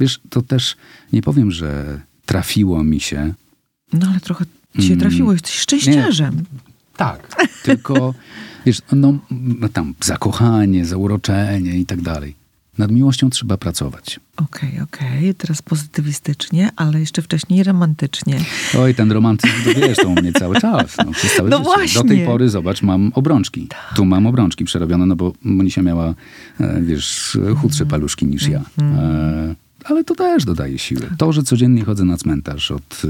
Wiesz, to też nie powiem, że trafiło mi się. No ale trochę ci się Mm. trafiło, jesteś szczęściarzem. Tak. Tylko, wiesz, no, no tam zakochanie, zauroczenie i tak dalej. Nad miłością trzeba pracować. Okej, okej, teraz pozytywistycznie, ale jeszcze wcześniej romantycznie. Oj, ten romantyzm, to wiesz, to u mnie cały czas. No, przez całe No życie. właśnie. Do tej pory, zobacz, mam obrączki. Tu mam obrączki przerobione, no bo Monisia miała, e, wiesz, chudsze paluszki niż ja. E, ale to też dodaje siły. To, że codziennie chodzę na cmentarz od,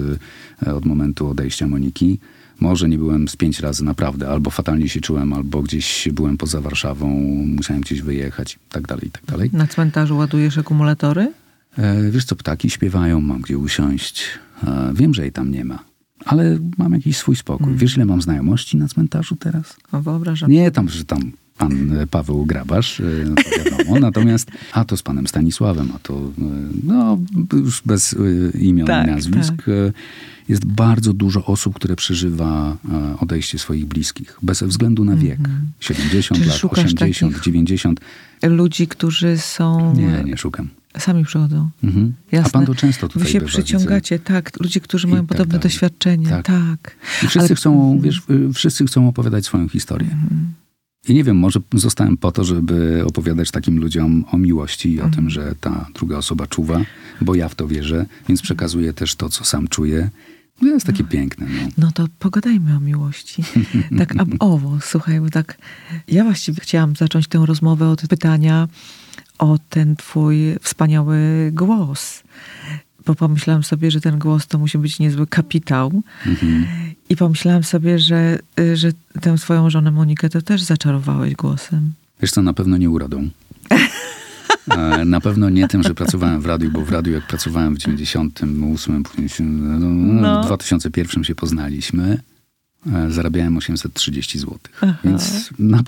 e, od momentu odejścia Moniki, może nie byłem z pięć razy naprawdę, albo fatalnie się czułem, albo gdzieś byłem poza Warszawą, musiałem gdzieś wyjechać, i tak dalej, i tak dalej. Na cmentarzu ładujesz akumulatory? E, wiesz co, ptaki śpiewają, mam gdzie usiąść. E, wiem, że jej tam nie ma, ale mam jakiś swój spokój. Wiesz, ile mam znajomości na cmentarzu teraz? O, wyobrażam. Nie tam, że tam pan e, Paweł Grabarz, e, to wiadomo. (laughs) Natomiast, a to z panem Stanisławem, a to, e, no, już bez imion Tak, i nazwisk. tak. Jest bardzo dużo osób, które przeżywa odejście swoich bliskich, bez względu na wiek. 70 Czyli lat, szukasz 80, takich- 90. Ludzi, którzy są... Nie, nie szukam. Sami przychodzą. Mhm. A pan to często tutaj Wy się bywa, widzę. przyciągacie, tak. Ludzie, którzy I mają tak podobne dalej. doświadczenie. Tak. Tak. I wszyscy Ale- chcą, wiesz, wszyscy chcą opowiadać swoją historię. I nie wiem, może zostałem po to, żeby opowiadać takim ludziom o miłości i o tym, że ta druga osoba czuwa, bo ja w to wierzę, więc przekazuję też to, co sam czuję. No jest takie piękne. No. No to pogadajmy o miłości. (laughs) Tak ab owo, słuchaj, bo tak ja właściwie chciałam zacząć tę rozmowę od pytania o ten twój wspaniały głos. Bo pomyślałam sobie, że ten głos to musi być niezły kapitał. I pomyślałam sobie, że, y, że tę swoją żonę Monikę to też zaczarowałeś głosem. Wiesz co, na pewno nie urodą. (laughs) E, Na pewno nie tym, że pracowałem w radiu, bo w radiu jak pracowałem w 98, no, no, No. w 2001 się poznaliśmy. E, zarabiałem 830 zł. Więc na,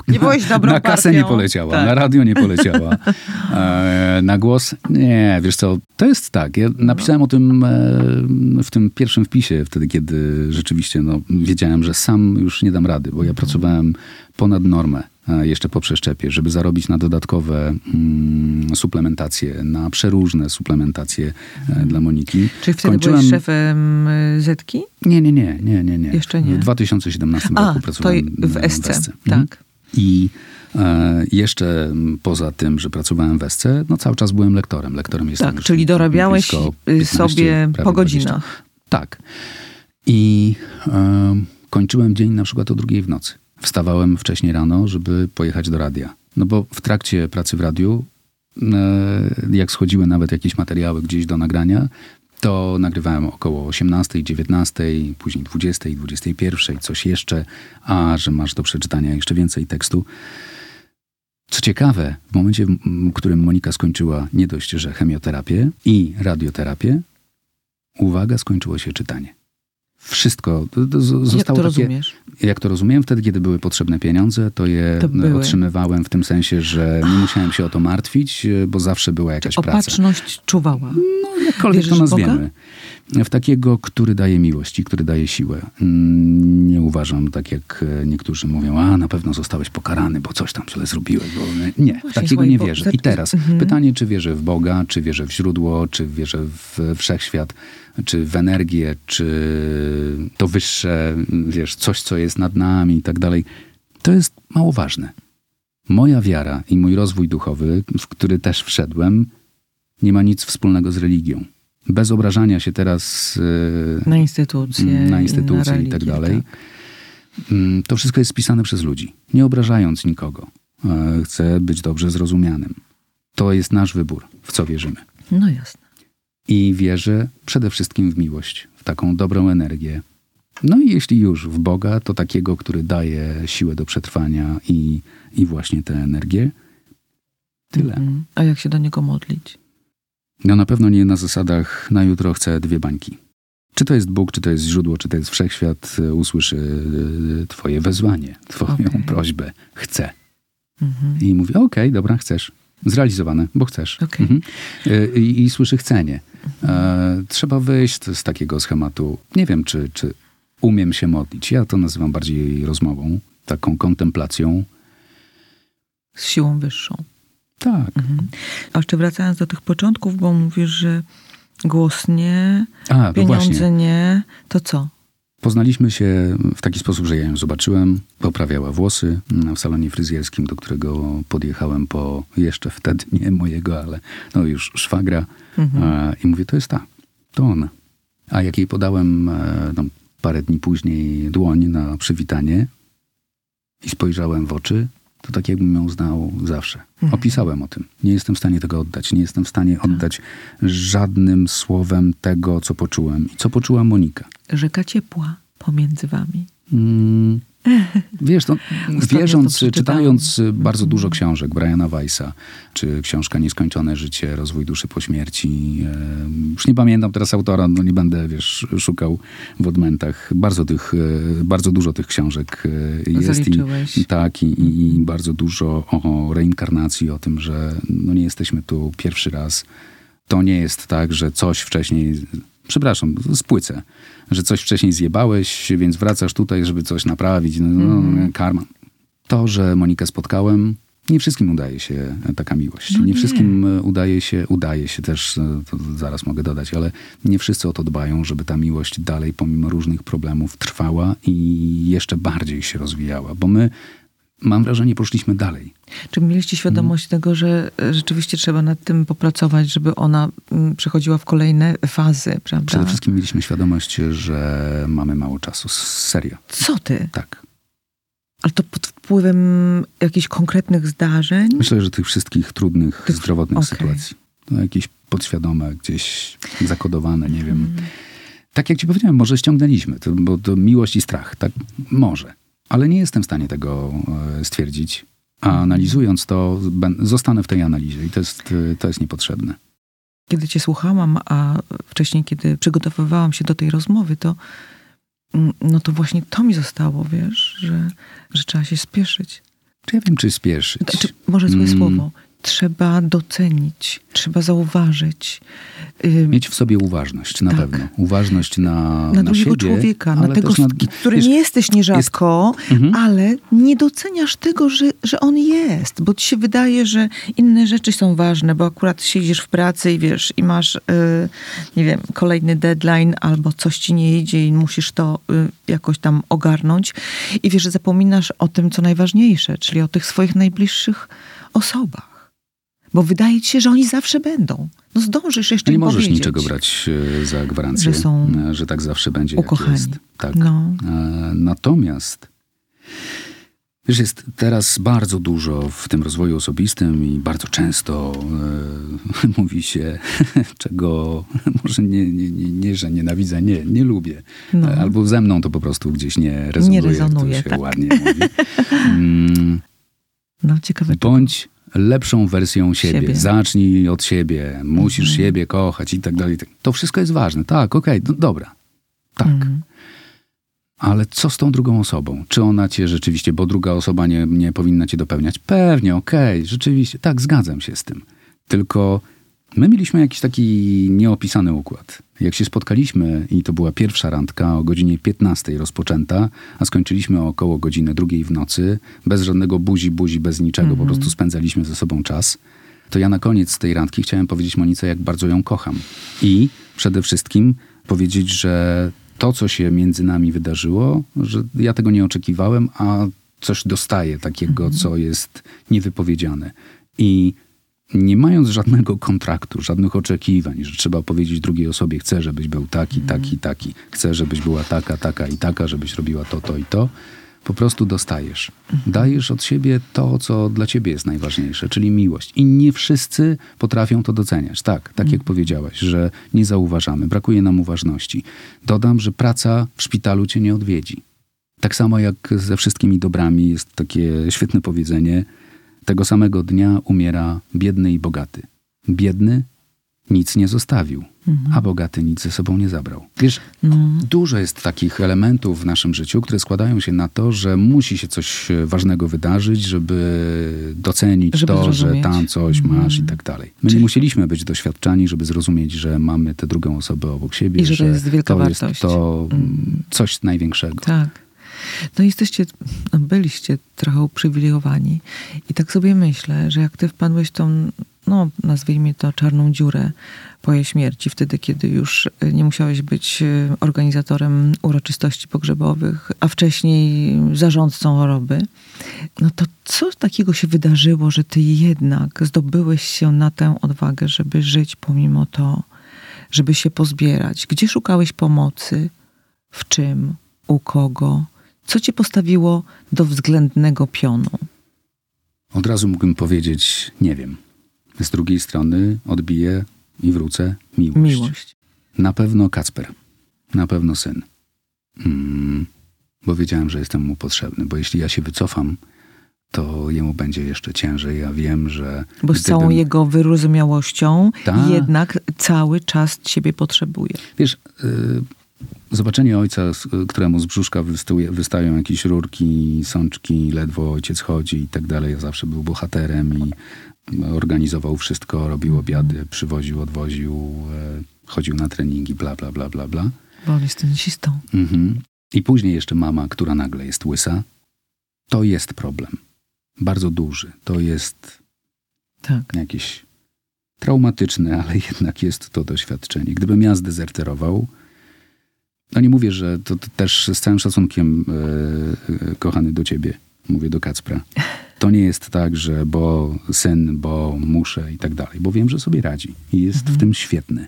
dobrą na kasę nie poleciała, Tak. na radio nie poleciała, (laughs) e, na głos? Nie, wiesz co, to jest tak, ja napisałem o tym e, w tym pierwszym wpisie, wtedy kiedy rzeczywiście no, wiedziałem, że sam już nie dam rady, bo ja pracowałem ponad normę jeszcze po przeszczepie, żeby zarobić na dodatkowe mm, suplementacje, na przeróżne suplementacje e, dla Moniki. Czyli wtedy Kończyłem- byłeś szefem y, Zetki? Nie, nie, nie, nie, nie, nie. Jeszcze nie. W 2017 A, roku pracowałem w SC, Mhm. tak. I e, jeszcze poza tym, że pracowałem w SC, no cały czas byłem lektorem. Lektorem jestem Tak, czyli dorabiałeś blisko y, 15, sobie prawie po 20. godzinach. Tak. I e, kończyłem dzień na przykład o drugiej w nocy. Wstawałem wcześniej rano, żeby pojechać do radia. No bo w trakcie pracy w radiu, e, jak schodziły nawet jakieś materiały gdzieś do nagrania, to nagrywałem około 18, 19, później 20, 21, coś jeszcze, a że masz do przeczytania jeszcze więcej tekstu. Co ciekawe, w momencie, w którym Monika skończyła nie dość, że chemioterapię i radioterapię, uwaga, skończyło się czytanie. Wszystko to, to z- Jak zostało to takie, rozumiesz? jak to rozumiem, wtedy, kiedy były potrzebne pieniądze, to je To otrzymywałem w tym sensie, że nie musiałem się o to martwić, bo zawsze była jakaś praca. Opatrzność czuwała. No, jakkolwiek to Wierzysz Boga? nazwiemy. W takiego, który daje miłość i który daje siłę. Mm, Nie uważam, tak jak e, niektórzy mówią, a na pewno zostałeś pokarany, bo coś tam źle zrobiłeś. Bo... Nie, Właśnie, takiego nie wierzę. I teraz Mhm. pytanie, czy wierzę w Boga, czy wierzę w źródło, czy wierzę w wszechświat, czy w energię, czy to wyższe, wiesz, coś, co jest nad nami i tak dalej. To jest mało ważne. Moja wiara i mój rozwój duchowy, w który też wszedłem, nie ma nic wspólnego z religią. Bez obrażania się teraz e, Na instytucje. Mm, na i instytucje i religię, tak dalej. tak. Mm, To wszystko jest spisane przez ludzi, nie obrażając nikogo. E, Chcę być dobrze zrozumianym. To jest nasz wybór, w co wierzymy. No jasne. I wierzę przede wszystkim w miłość, w taką dobrą energię. No i jeśli już w Boga, to takiego, który daje siłę do przetrwania i, i właśnie tę energię. Tyle. Mhm. A jak się do niego modlić? No na pewno nie na zasadach na jutro chcę dwie bańki. Czy to jest Bóg, czy to jest źródło, czy to jest wszechświat, e, usłyszy e, twoje wezwanie, twoją Okej. prośbę. Chcę. Mhm. I mówi, okej, dobra, chcesz. Zrealizowane, bo chcesz. Okej. Mhm. E, I, I słyszy chcenie. E, trzeba wyjść z takiego schematu. Nie wiem, czy, czy umiem się modlić. Ja to nazywam bardziej rozmową, taką kontemplacją. Z siłą wyższą. Tak. Mhm. A jeszcze wracając do tych początków, bo mówisz, że głos nie, A, no pieniądze właśnie. nie, to co? Poznaliśmy się w taki sposób, że ja ją zobaczyłem. Poprawiała włosy mm, w salonie fryzjerskim, do którego podjechałem po jeszcze wtedy nie mojego, ale no już szwagra. Mhm. I mówię, to jest ta, to ona. A jak jej podałem no, parę dni później dłoń na przywitanie i spojrzałem w oczy, to tak jakbym ją znał zawsze. Mhm. Opisałem o tym. Nie jestem w stanie tego oddać. Nie jestem w stanie Tak. oddać żadnym słowem tego, co poczułem. I co poczuła Monika. Rzeka ciepła pomiędzy wami. Mm, Wiesz, no, wierząc, czytając y, bardzo dużo książek Briana Weissa, czy książka Nieskończone życie, rozwój duszy po śmierci. e, Już nie pamiętam teraz autora, no nie będę, wiesz, szukał w odmętach. Bardzo tych, e, bardzo dużo tych książek jest. Zaliczyłeś. i tak, i, i, i bardzo dużo o reinkarnacji, o tym, że no nie jesteśmy tu pierwszy raz. To nie jest tak, że coś wcześniej, przepraszam, spłycę, że coś wcześniej zjebałeś, więc wracasz tutaj, żeby coś naprawić. No, no, Karma. To, że Monikę spotkałem, nie wszystkim udaje się taka miłość. No nie, nie. wszystkim e, udaje się, udaje się też, e, zaraz mogę dodać, ale nie wszyscy o to dbają, żeby ta miłość dalej, pomimo różnych problemów, trwała i jeszcze bardziej się rozwijała, bo my, mam wrażenie, poszliśmy dalej. Czy mieliście świadomość Mhm. tego, że e, rzeczywiście trzeba nad tym popracować, żeby ona mm, przechodziła w kolejne fazy, prawda? Przede wszystkim mieliśmy świadomość, że mamy mało czasu. Serio. Co ty? Tak. Ale to pod wpływem jakichś konkretnych zdarzeń? Myślę, że tych wszystkich trudnych, Tych- zdrowotnych okej. sytuacji. No, jakieś podświadome, gdzieś zakodowane, nie wiem. Mhm. Tak jak ci powiedziałem, może ściągnęliśmy, to, bo to miłość i strach, tak? Może. Ale nie jestem w stanie tego e, stwierdzić. A analizując to, zostanę w tej analizie i to jest, e, to jest niepotrzebne. Kiedy cię słuchałam, a wcześniej, kiedy przygotowywałam się do tej rozmowy, to mm, no to właśnie to mi zostało, wiesz, że, że trzeba się spieszyć. Czy ja wiem, czy spieszyć? Czy, może złe Mm. słowo. Trzeba docenić, trzeba zauważyć. Mieć w sobie uważność, na Tak. pewno. Uważność na, na na drugiego siebie, człowieka, na tego, na, którym wiesz, jesteś nierzadko, Mhm. ale nie doceniasz tego, że, że on jest, bo ci się wydaje, że inne rzeczy są ważne, bo akurat siedzisz w pracy i wiesz, i masz, y, nie wiem, kolejny deadline albo coś ci nie idzie i musisz to y, jakoś tam ogarnąć i wiesz, że zapominasz o tym, co najważniejsze, czyli o tych swoich najbliższych osobach. Bo wydaje ci się, że oni zawsze będą. No zdążysz jeszcze nie im możesz powiedzieć. niczego brać e, za gwarancję, Że są e, że tak zawsze będzie, ukochani. jest. Tak. No. E, Natomiast wiesz, jest teraz bardzo dużo w tym rozwoju osobistym i bardzo często (laughs) mówi się, (laughs) czego (laughs) może nie, nie, nie, nie, że nienawidzę, nie, nie lubię. No. Albo ze mną to po prostu gdzieś nie rezonuje, rezonuje, jak to się tak. ładnie mówi. Mm, No ciekawe. Bądź lepszą wersją siebie. Siebie. Zacznij od siebie. Musisz Mhm. siebie kochać i tak dalej. To wszystko jest ważne. Tak, okej, no, dobra. Tak. Mm. Ale co z tą drugą osobą? Czy ona cię rzeczywiście, bo druga osoba nie, nie powinna cię dopełniać? Pewnie, okej, rzeczywiście. Tak, zgadzam się z tym. Tylko my mieliśmy jakiś taki nieopisany układ. Jak się spotkaliśmy i to była pierwsza randka o godzinie 15 rozpoczęta, a skończyliśmy około godziny drugiej w nocy, bez żadnego buzi, buzi, bez niczego, po prostu spędzaliśmy ze sobą czas, to ja na koniec tej randki chciałem powiedzieć Monice, jak bardzo ją kocham. I przede wszystkim powiedzieć, że to, co się między nami wydarzyło, że ja tego nie oczekiwałem, a coś dostaję takiego, co jest niewypowiedziane. I nie mając żadnego kontraktu, żadnych oczekiwań, że trzeba powiedzieć drugiej osobie, chcę, żebyś był taki, taki, taki, chcę, żebyś była taka, taka i taka, żebyś robiła to, to i to, po prostu dostajesz. Dajesz od siebie to, co dla ciebie jest najważniejsze, czyli miłość. I nie wszyscy potrafią to doceniać. Tak, tak jak powiedziałaś, że nie zauważamy, brakuje nam uważności. Dodam, że praca w szpitalu cię nie odwiedzi. Tak samo jak ze wszystkimi dobrami jest takie świetne powiedzenie: tego samego dnia umiera biedny i bogaty. Biedny nic nie zostawił, a bogaty nic ze sobą nie zabrał. Wiesz, No. dużo jest takich elementów w naszym życiu, które składają się na to, że musi się coś ważnego wydarzyć, żeby docenić Żeby to, że zrozumieć. tam coś masz i tak dalej. My nie musieliśmy być doświadczani, żeby zrozumieć, że mamy tę drugą osobę obok siebie, I że to jest wielka to wartość. jest to mm, coś największego. Tak. No jesteście, no byliście trochę uprzywilejowani. I tak sobie myślę, że jak ty wpadłeś tą, no nazwijmy to czarną dziurę po jej śmierci, wtedy kiedy już y, nie musiałeś być y, organizatorem uroczystości pogrzebowych, a wcześniej zarządcą choroby, no to co takiego się wydarzyło, że ty jednak zdobyłeś się na tę odwagę, żeby żyć pomimo to, żeby się pozbierać? Gdzie szukałeś pomocy? W czym? U kogo? Co cię postawiło do względnego pionu? Od razu mógłbym powiedzieć, nie wiem. Z drugiej strony odbiję i wrócę miłość. Miłość. Na pewno Kacper. Na pewno syn. Mm, bo wiedziałem, że jestem mu potrzebny. Bo jeśli ja się wycofam, to jemu będzie jeszcze ciężej. Ja wiem, że. Bo z gdybym- całą jego wyrozumiałością Tak. jednak cały czas ciebie potrzebuje. Wiesz, y, zobaczenie ojca, któremu z brzuszka wystuje, wystają jakieś rurki, sączki, ledwo ojciec chodzi i tak dalej. Ja zawsze był bohaterem i organizował wszystko, robił obiady, przywoził, odwoził, e, chodził na treningi, bla, bla, bla, bla, bla. Bo on jest tenisistą. Mhm. I później jeszcze mama, która nagle jest łysa. To jest problem. Bardzo duży. To jest Tak. jakieś traumatyczne, ale jednak jest to doświadczenie. Gdybym ja zdezerterował, no nie mówię, że to, to też z całym szacunkiem, e, e, kochany do ciebie, mówię do Kacpra. To nie jest tak, że bo syn, bo muszę i tak dalej, bo wiem, że sobie radzi i jest w tym świetny.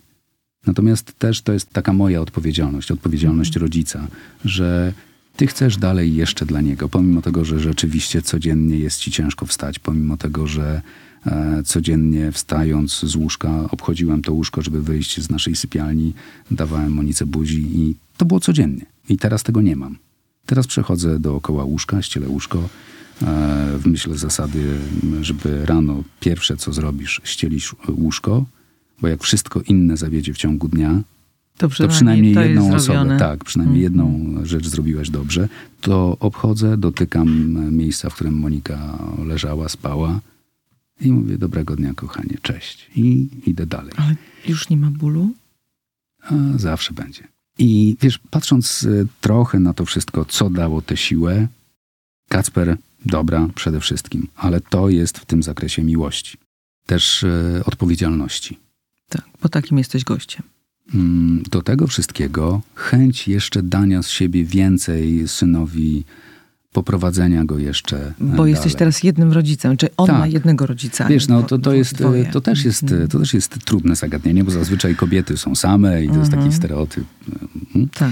Natomiast też to jest taka moja odpowiedzialność, odpowiedzialność rodzica, że ty chcesz dalej jeszcze dla niego, pomimo tego, że rzeczywiście codziennie jest ci ciężko wstać, pomimo tego, że codziennie wstając z łóżka, obchodziłem to łóżko, żeby wyjść z naszej sypialni, dawałem Monice buzi i to było codziennie. I teraz tego nie mam. Teraz przechodzę dookoła łóżka, ścielę łóżko, e, w myśl zasady, żeby rano pierwsze co zrobisz, ścielisz łóżko, bo jak wszystko inne zawiedzie w ciągu dnia, To to przynajmniej, przynajmniej to jedną osobę, zrobione. tak, przynajmniej Mhm. jedną rzecz zrobiłaś dobrze, to obchodzę, dotykam e, miejsca, w którym Monika leżała, spała i mówię, dobrego dnia, kochanie, cześć. I idę dalej. Ale już nie ma bólu? A zawsze będzie. I wiesz, patrząc e, trochę na to wszystko, co dało tę siłę, Kacper, dobra przede wszystkim, ale to jest w tym zakresie miłości. Też e, odpowiedzialności. Tak, bo takim jesteś gościem. Mm, Do tego wszystkiego chęć jeszcze dania z siebie więcej synowi, poprowadzenia go jeszcze. e, Bo jesteś dalej. teraz jednym rodzicem, czy on Tak. ma jednego rodzica. Wiesz, no to, to, jest, dwoje. to, też jest, Mhm. to też jest trudne zagadnienie, bo zazwyczaj kobiety są same i to jest taki Mhm. stereotyp. Mhm. Tak.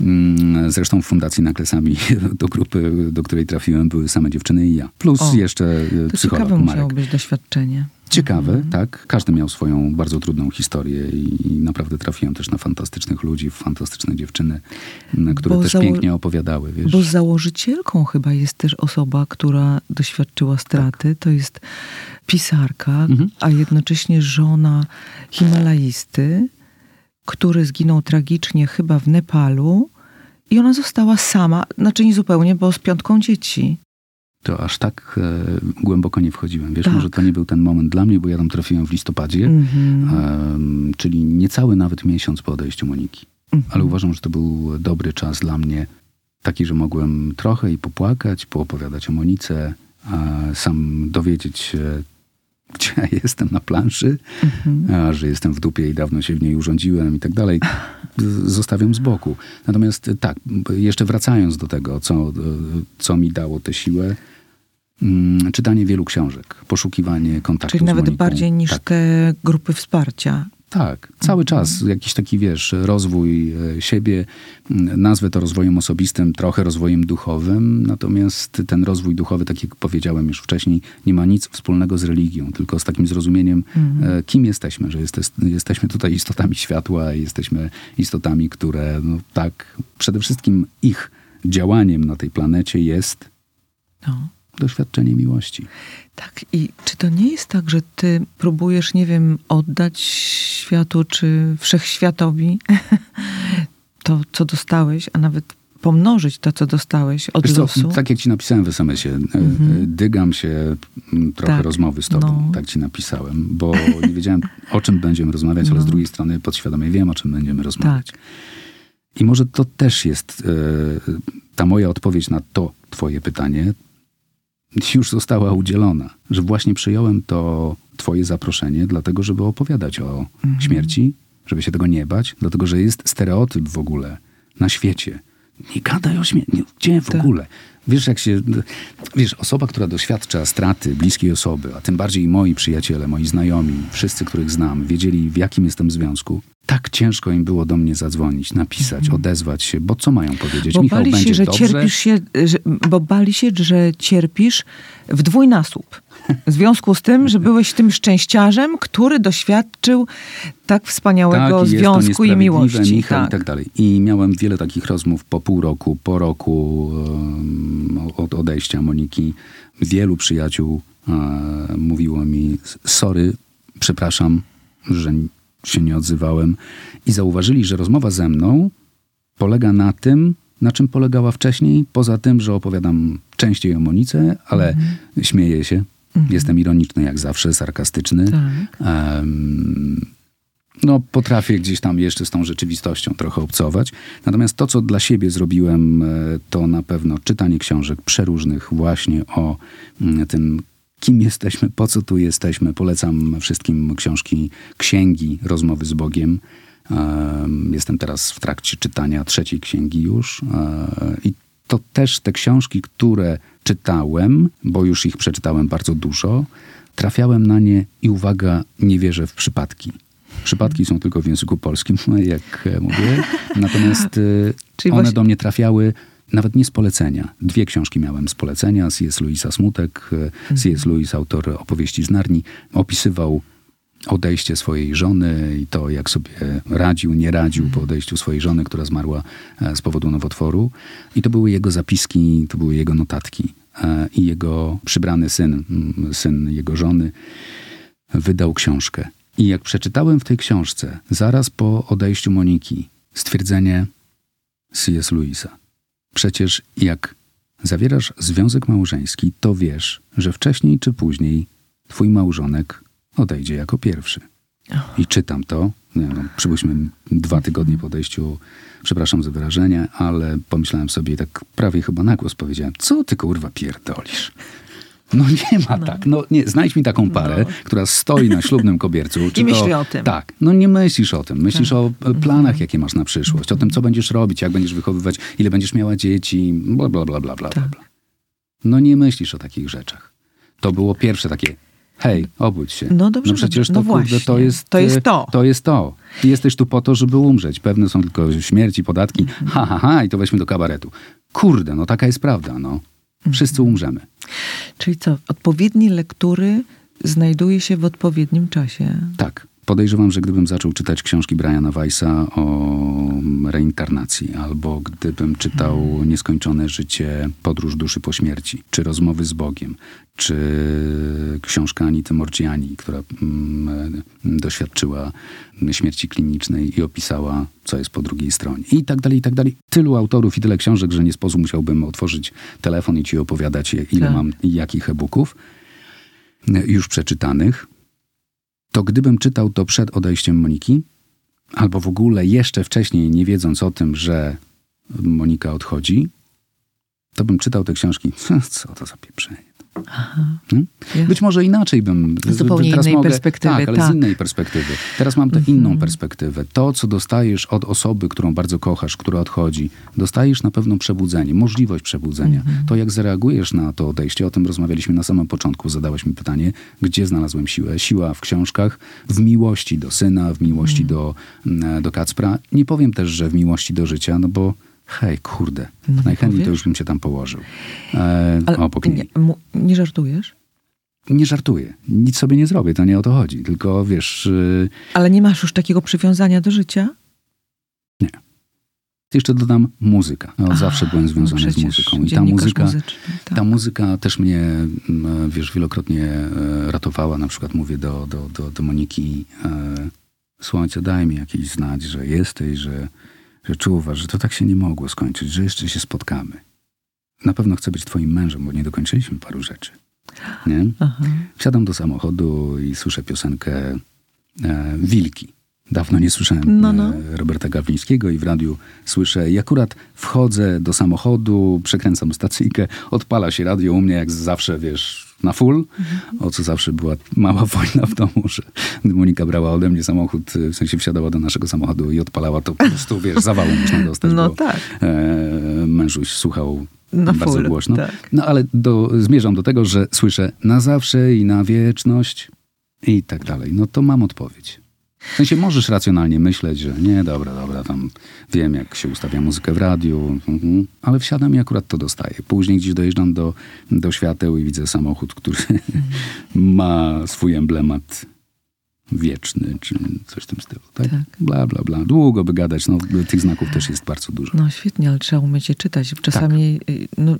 Mm, Zresztą w Fundacji Naklesami do grupy, do której trafiłem, były same dziewczyny i ja. Plus O, jeszcze e, To psycholog ciekawe Marek. musiało być doświadczenie. Ciekawe, tak. Każdy miał swoją bardzo trudną historię i, i naprawdę trafiłem też na fantastycznych ludzi, fantastyczne dziewczyny, które Bo też pięknie opowiadały, wiesz. Bo założycielką chyba jest też osoba, która doświadczyła straty. To jest pisarka, Mhm. a jednocześnie żona Himalajisty, który zginął tragicznie chyba w Nepalu. I ona została sama, znaczy nie zupełnie, bo z piątką dzieci. To aż tak e, głęboko nie wchodziłem. Wiesz, Tak. może to nie był ten moment dla mnie, bo ja tam trafiłem w listopadzie, Mhm. em, czyli niecały nawet miesiąc po odejściu Moniki. Mhm. Ale uważam, że to był dobry czas dla mnie, taki, że mogłem trochę i popłakać, poopowiadać o Monice, sam dowiedzieć się, gdzie ja jestem na planszy, Mhm. a że jestem w dupie i dawno się w niej urządziłem i tak dalej, zostawiam z boku. Natomiast tak, jeszcze wracając do tego, co, co mi dało tę siłę, mm, czytanie wielu książek, poszukiwanie kontaktu Czyli nawet bardziej niż tak, te grupy wsparcia. Tak, cały Mhm. czas jakiś taki, wiesz, rozwój e, siebie, nazwę to rozwojem osobistym, trochę rozwojem duchowym, natomiast ten rozwój duchowy, tak jak powiedziałem już wcześniej, nie ma nic wspólnego z religią, tylko z takim zrozumieniem, Mhm. e, kim jesteśmy, że jeste, jesteśmy tutaj istotami światła, jesteśmy istotami, które, no tak, przede wszystkim ich działaniem na tej planecie jest No. Doświadczenie miłości. Tak, i czy to nie jest tak, że ty próbujesz, nie wiem, oddać światu czy wszechświatowi (laughs) to, co dostałeś, a nawet pomnożyć to, co dostałeś od Wiesz co, losu? tak jak ci napisałem w SMS-ie, e, Mhm. e, dygam się m, trochę Tak, rozmowy z tobą, no. tak ci napisałem, bo (laughs) nie wiedziałem, o czym będziemy rozmawiać, ale z No. drugiej strony podświadomie wiem, o czym będziemy rozmawiać. Tak. I może to też jest e, ta moja odpowiedź na to twoje pytanie już została udzielona, że właśnie przyjąłem to twoje zaproszenie dlatego, żeby opowiadać o Mhm. śmierci, żeby się tego nie bać, dlatego, że jest stereotyp w ogóle na świecie. Nie gadaj o śmierci. Gdzie w Tak. ogóle? Wiesz, jak się... Wiesz, osoba, która doświadcza straty bliskiej osoby, a tym bardziej moi przyjaciele, moi znajomi, wszyscy, których znam, wiedzieli, w jakim jestem związku, tak ciężko im było do mnie zadzwonić, napisać, odezwać się, bo co mają powiedzieć? Mhm. Bo Michał, bali się, że dobrze? cierpisz się, że, bo bali się, że cierpisz w dwójnasób. W związku z tym, że byłeś tym szczęściarzem, który doświadczył tak wspaniałego tak, związku i miłości. Michał tak. i tak dalej. I miałem wiele takich rozmów po pół roku, po roku em, od odejścia Moniki. Wielu przyjaciół e, mówiło mi, sorry, przepraszam, że się nie odzywałem. I zauważyli, że rozmowa ze mną polega na tym, na czym polegała wcześniej, poza tym, że opowiadam częściej o Monice, ale Mhm. śmieję się. Jestem ironiczny jak zawsze, sarkastyczny. Tak. Em, no, potrafię gdzieś tam jeszcze z tą rzeczywistością trochę obcować. Natomiast to, co dla siebie zrobiłem, e, to na pewno czytanie książek przeróżnych właśnie o mm, tym, kim jesteśmy, po co tu jesteśmy. Polecam wszystkim książki, księgi Rozmowy z Bogiem. Em, Jestem teraz w trakcie czytania trzeciej księgi już. e, I to też te książki, które czytałem, bo już ich przeczytałem bardzo dużo, trafiałem na nie i uwaga, nie wierzę w przypadki. Przypadki są tylko w języku polskim, (laughs) jak mówię. Natomiast e, one do mnie trafiały nawet nie z polecenia. Dwie książki miałem z polecenia. C.S. Lewisa Smutek. e, C.S. Lewis, autor opowieści z Narni, opisywał odejście swojej żony i to, jak sobie radził, nie radził po odejściu swojej żony, która zmarła e, z powodu nowotworu. I to były jego zapiski, to były jego notatki. E, I jego przybrany syn, mm, syn jego żony, wydał książkę. I jak przeczytałem w tej książce, zaraz po odejściu Moniki, stwierdzenie C.S. Lewisa. Przecież jak zawierasz związek małżeński, to wiesz, że wcześniej czy później twój małżonek odejdzie jako pierwszy. I czytam to. Nie, no, przybyliśmy dwa tygodnie po odejściu, przepraszam za wyrażenie, ale pomyślałem sobie i tak prawie chyba na głos powiedziałem, co ty kurwa pierdolisz? No nie ma tak. No nie, znajdź mi taką parę, która stoi na ślubnym (laughs) kobiercu. I to- myśli o tym. Tak. No nie myślisz o tym. Myślisz o e, planach, jakie masz na przyszłość, o tym, co będziesz robić, jak będziesz wychowywać, ile będziesz miała dzieci, bla, bla, bla, bla, bla, bla. bla. No nie myślisz o takich rzeczach. To było pierwsze takie, hej, obudź się. No dobrze, no przecież dobrze. to, No kurde, to jest To jest e, to. To jest to. Ty jesteś tu po to, żeby umrzeć. Pewne są tylko śmierci, podatki. Mhm. Ha, ha, ha, i to weźmy do kabaretu. Kurde, no taka jest prawda, no. Wszyscy umrzemy. Czyli co? Odpowiednie lektury znajduje się w odpowiednim czasie. Tak. Podejrzewam, że gdybym zaczął czytać książki Briana Weissa o reinkarnacji, albo gdybym czytał Nieskończone życie, Podróż duszy po śmierci, czy Rozmowy z Bogiem, czy książka Anity Morgiani, która mm, doświadczyła śmierci klinicznej i opisała, co jest po drugiej stronie. I tak dalej, i tak dalej. Tylu autorów i tyle książek, że nie sposób musiałbym otworzyć telefon i ci opowiadać, ile Tak. mam i jakich e-booków już przeczytanych to gdybym czytał to przed odejściem Moniki, albo w ogóle jeszcze wcześniej, nie wiedząc o tym, że Monika odchodzi, to bym czytał te książki. (laughs) Co to za pieprzenie? Hmm? Ja- Być może inaczej bym. Z zupełnie teraz innej mogę, perspektywy, Tak, ale tak. z innej perspektywy. Teraz mam tę inną perspektywę. To, co dostajesz od osoby, którą bardzo kochasz, która odchodzi, dostajesz na pewno przebudzenie, możliwość przebudzenia. To, jak zareagujesz na to odejście, o tym rozmawialiśmy na samym początku. Zadałeś mi pytanie, gdzie znalazłem siłę? Siła w książkach, w miłości do syna, w miłości do, mm, do Kacpra. Nie powiem też, że w miłości do życia, no bo hej, kurde, No, najchętniej to już bym się tam położył. E, Ale obok nie, nie żartujesz? Nie żartuję. Nic sobie nie zrobię, to nie o to chodzi. Tylko wiesz, yy, Ale nie masz już takiego przywiązania do życia? jeszcze dodam muzyka. No, A, zawsze byłem związany no z muzyką. I ta muzyka, tak. ta muzyka też mnie, mm, wiesz, wielokrotnie e, ratowała. Na przykład mówię do, do, do, do Moniki, e, słońce, daj mi jakieś znać, że jesteś, że, że czuwasz, że to tak się nie mogło skończyć, że jeszcze się spotkamy. Na pewno chcę być twoim mężem, bo nie dokończyliśmy paru rzeczy. Nie? Aha. Wsiadam do samochodu i słyszę piosenkę e, Wilki. Dawno nie słyszałem No, no. E, Roberta Gawlińskiego i w radiu słyszę i akurat wchodzę do samochodu, przekręcam stacyjkę, odpala się radio u mnie jak zawsze, wiesz, na full, o co zawsze była mała (laughs) wojna w domu, że Monika brała ode mnie samochód, w sensie wsiadała do naszego samochodu i odpalała to po prostu, (laughs) wiesz, zawału można dostać, No bo tak. e, mężuś słuchał Na bardzo full, głośno. tak. No ale do, zmierzam do tego, że słyszę na zawsze i na wieczność i tak dalej. No to mam odpowiedź. W sensie możesz racjonalnie myśleć, że nie, dobra, dobra, tam wiem, jak się ustawia muzykę w radiu, mhm, ale wsiadam i akurat to dostaję. Później gdzieś dojeżdżam do, do świateł i widzę samochód, który (laughs) ma swój emblemat wieczny, czy coś w tym stylu. Tak? Tak. Bla, bla, bla. Długo by gadać, no tych znaków też jest bardzo dużo. No świetnie, ale trzeba umieć je czytać. Czasami... y, No,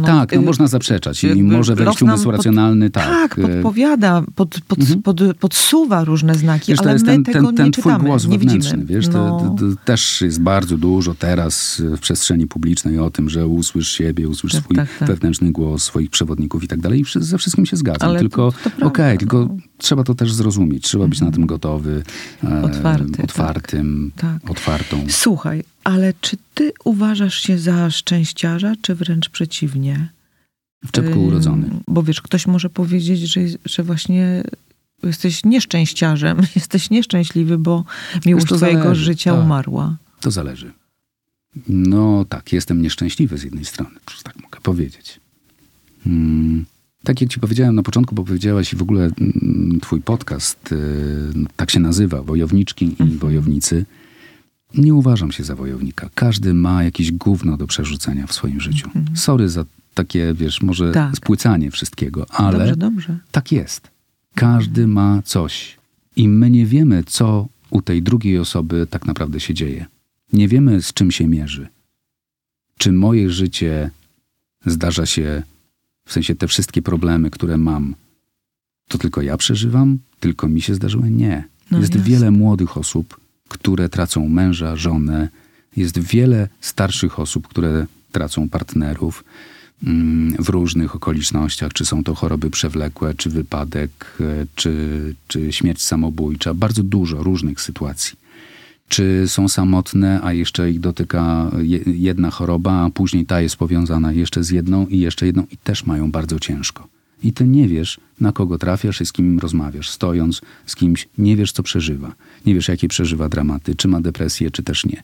no, tak, no y, można zaprzeczać i jakby może wręcz los nam umysł pod- racjonalny, tak. Tak, podpowiada, pod, pod, Mhm. pod, podsuwa różne znaki, Wiesz, to ale jest my ten, tego ten, ten nie twój czytamy, głos nie wewnętrzny, widzimy. wiesz, no, to, to, to też jest bardzo dużo teraz w przestrzeni publicznej o tym, że usłysz siebie, usłysz Tak, swój tak, tak. wewnętrzny głos, swoich przewodników i tak dalej. I ze wszystkim się zgadzam, Ale tylko okej, tylko no. Trzeba to też zrozumieć, trzeba być na tym gotowy, e, Otwarty, otwartym, tak. otwartą. Słuchaj, ale czy ty uważasz się za szczęściarza, czy wręcz przeciwnie? W czepku urodzony. Bo wiesz, ktoś może powiedzieć, że, że właśnie jesteś nieszczęściarzem, (laughs) jesteś nieszczęśliwy, bo miłość twojego zależy, życia tak. umarła. To zależy. No tak, jestem nieszczęśliwy z jednej strony, tak mogę powiedzieć. Hmm. Tak jak ci powiedziałem na początku, bo powiedziałaś i w ogóle mm, twój podcast y, tak się nazywa, Wojowniczki i Wojownicy. Nie uważam się za wojownika. Każdy ma jakieś gówno do przerzucenia w swoim życiu. Sorry za takie, wiesz, może Tak. spłycanie wszystkiego, ale Dobrze, dobrze. tak jest. Każdy ma coś. I my nie wiemy, co u tej drugiej osoby tak naprawdę się dzieje. Nie wiemy, z czym się mierzy. Czy moje życie zdarza się, w sensie te wszystkie problemy, które mam, to tylko ja przeżywam, tylko mi się zdarzyło? Nie. No jest jasne. wiele młodych osób, które tracą męża, żonę. Jest wiele starszych osób, które tracą partnerów mm, w różnych okolicznościach, czy są to choroby przewlekłe, czy wypadek, e, czy, czy śmierć samobójcza. Bardzo dużo różnych sytuacji. Czy są samotne, a jeszcze ich dotyka je- jedna choroba, a później ta jest powiązana jeszcze z jedną i jeszcze jedną i też mają bardzo ciężko. I ty nie wiesz, na kogo trafiasz i z kim rozmawiasz. Stojąc z kimś, nie wiesz, co przeżywa. Nie wiesz, jakie przeżywa dramaty, czy ma depresję, czy też nie.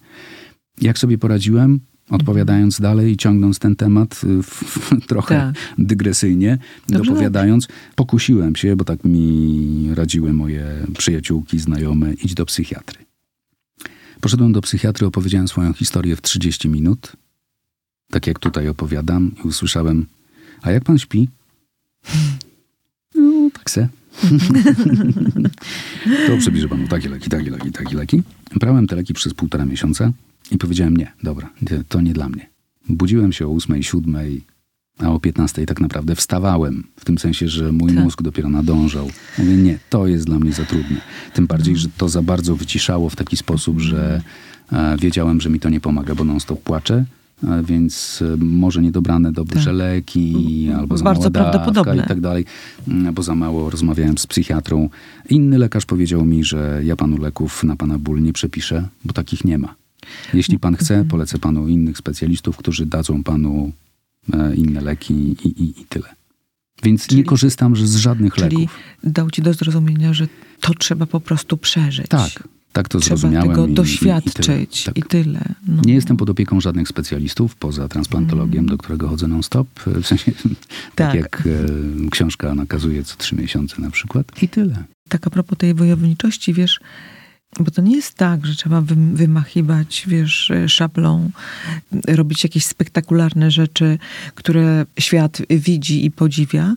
Jak sobie poradziłem? Odpowiadając dalej i ciągnąc ten temat y, w, w, trochę Tak. dygresyjnie, Dobrze, dopowiadając, pokusiłem się, bo tak mi radziły moje przyjaciółki, znajome, idź do psychiatry. Poszedłem do psychiatry, opowiedziałem swoją historię w 30 minut, tak jak tutaj opowiadam, i usłyszałem: A jak pan śpi? No, tak se. (laughs) to przepiszę panu takie leki, takie leki, takie leki. Brałem te leki przez półtora miesiąca i powiedziałem: Nie, dobra, to nie dla mnie. Budziłem się o 8, 7, a o 15 tak naprawdę wstawałem. W tym sensie, że mój Tak. mózg dopiero nadążał. Mówię, nie, to jest dla mnie za trudne. Tym bardziej, że to za bardzo wyciszało w taki sposób, że e, wiedziałem, że mi to nie pomaga, bo non-stop płaczę. e, Więc e, może niedobrane dobrze Tak. leki, albo za Bardzo dawka prawdopodobne. i tak dalej, mm, bo za mało rozmawiałem z psychiatrą. Inny lekarz powiedział mi, że ja panu leków na pana ból nie przepiszę, bo takich nie ma. Jeśli pan Mhm. chce, polecę panu innych specjalistów, którzy dadzą panu inne leki i, i, i tyle. Więc Czyli- nie korzystam z żadnych Czyli leków. dał ci do zrozumienia, że to trzeba po prostu przeżyć. Tak, tak to Trzeba zrozumiałem. tego i- i- doświadczyć I, i tyle. tyle. Tak. No. Nie jestem pod opieką żadnych specjalistów, poza transplantologiem, do którego chodzę non-stop. (laughs) W sensie, tak, Tak. jak e, książka nakazuje co trzy miesiące na przykład. I tyle. Tak a propos tej wojowniczości, wiesz, bo to nie jest tak, że trzeba wym- wymachiwać, wiesz, e, szablą, robić jakieś spektakularne rzeczy, które świat widzi i podziwia.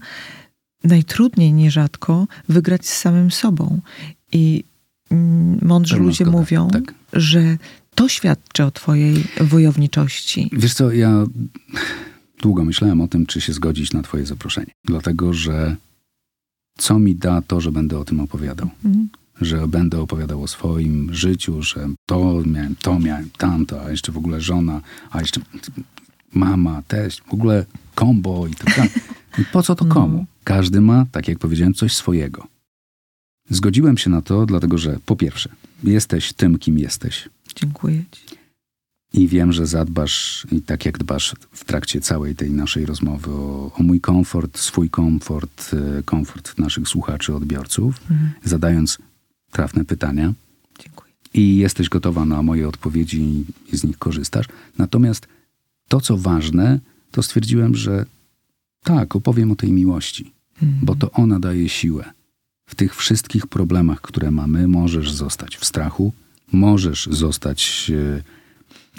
Najtrudniej nierzadko wygrać z samym sobą. I mm, mądrzy ludzie zgoda, mówią, tak. że to świadczy o twojej wojowniczości. Wiesz co, ja długo myślałem o tym, czy się zgodzić na twoje zaproszenie. Dlatego, że co mi da to, że będę o tym opowiadał? Mhm. Że będę opowiadał o swoim życiu, że to miałem, to miałem, tamto, a jeszcze w ogóle żona, a jeszcze mama, teść, w ogóle kombo i tak dalej. Po co to No. komu? Każdy ma, tak jak powiedziałem, coś swojego. Zgodziłem się na to, dlatego że po pierwsze, jesteś tym, kim jesteś. Dziękuję ci. I wiem, że zadbasz, i tak jak dbasz w trakcie całej tej naszej rozmowy o, o mój komfort, swój komfort, e, komfort naszych słuchaczy, odbiorców, Mhm. zadając trafne pytania Dziękuję. i jesteś gotowa na moje odpowiedzi i z nich korzystasz. Natomiast to, co ważne, to stwierdziłem, że tak, opowiem o tej miłości, Mhm. bo to ona daje siłę. W tych wszystkich problemach, które mamy, możesz zostać w strachu, możesz zostać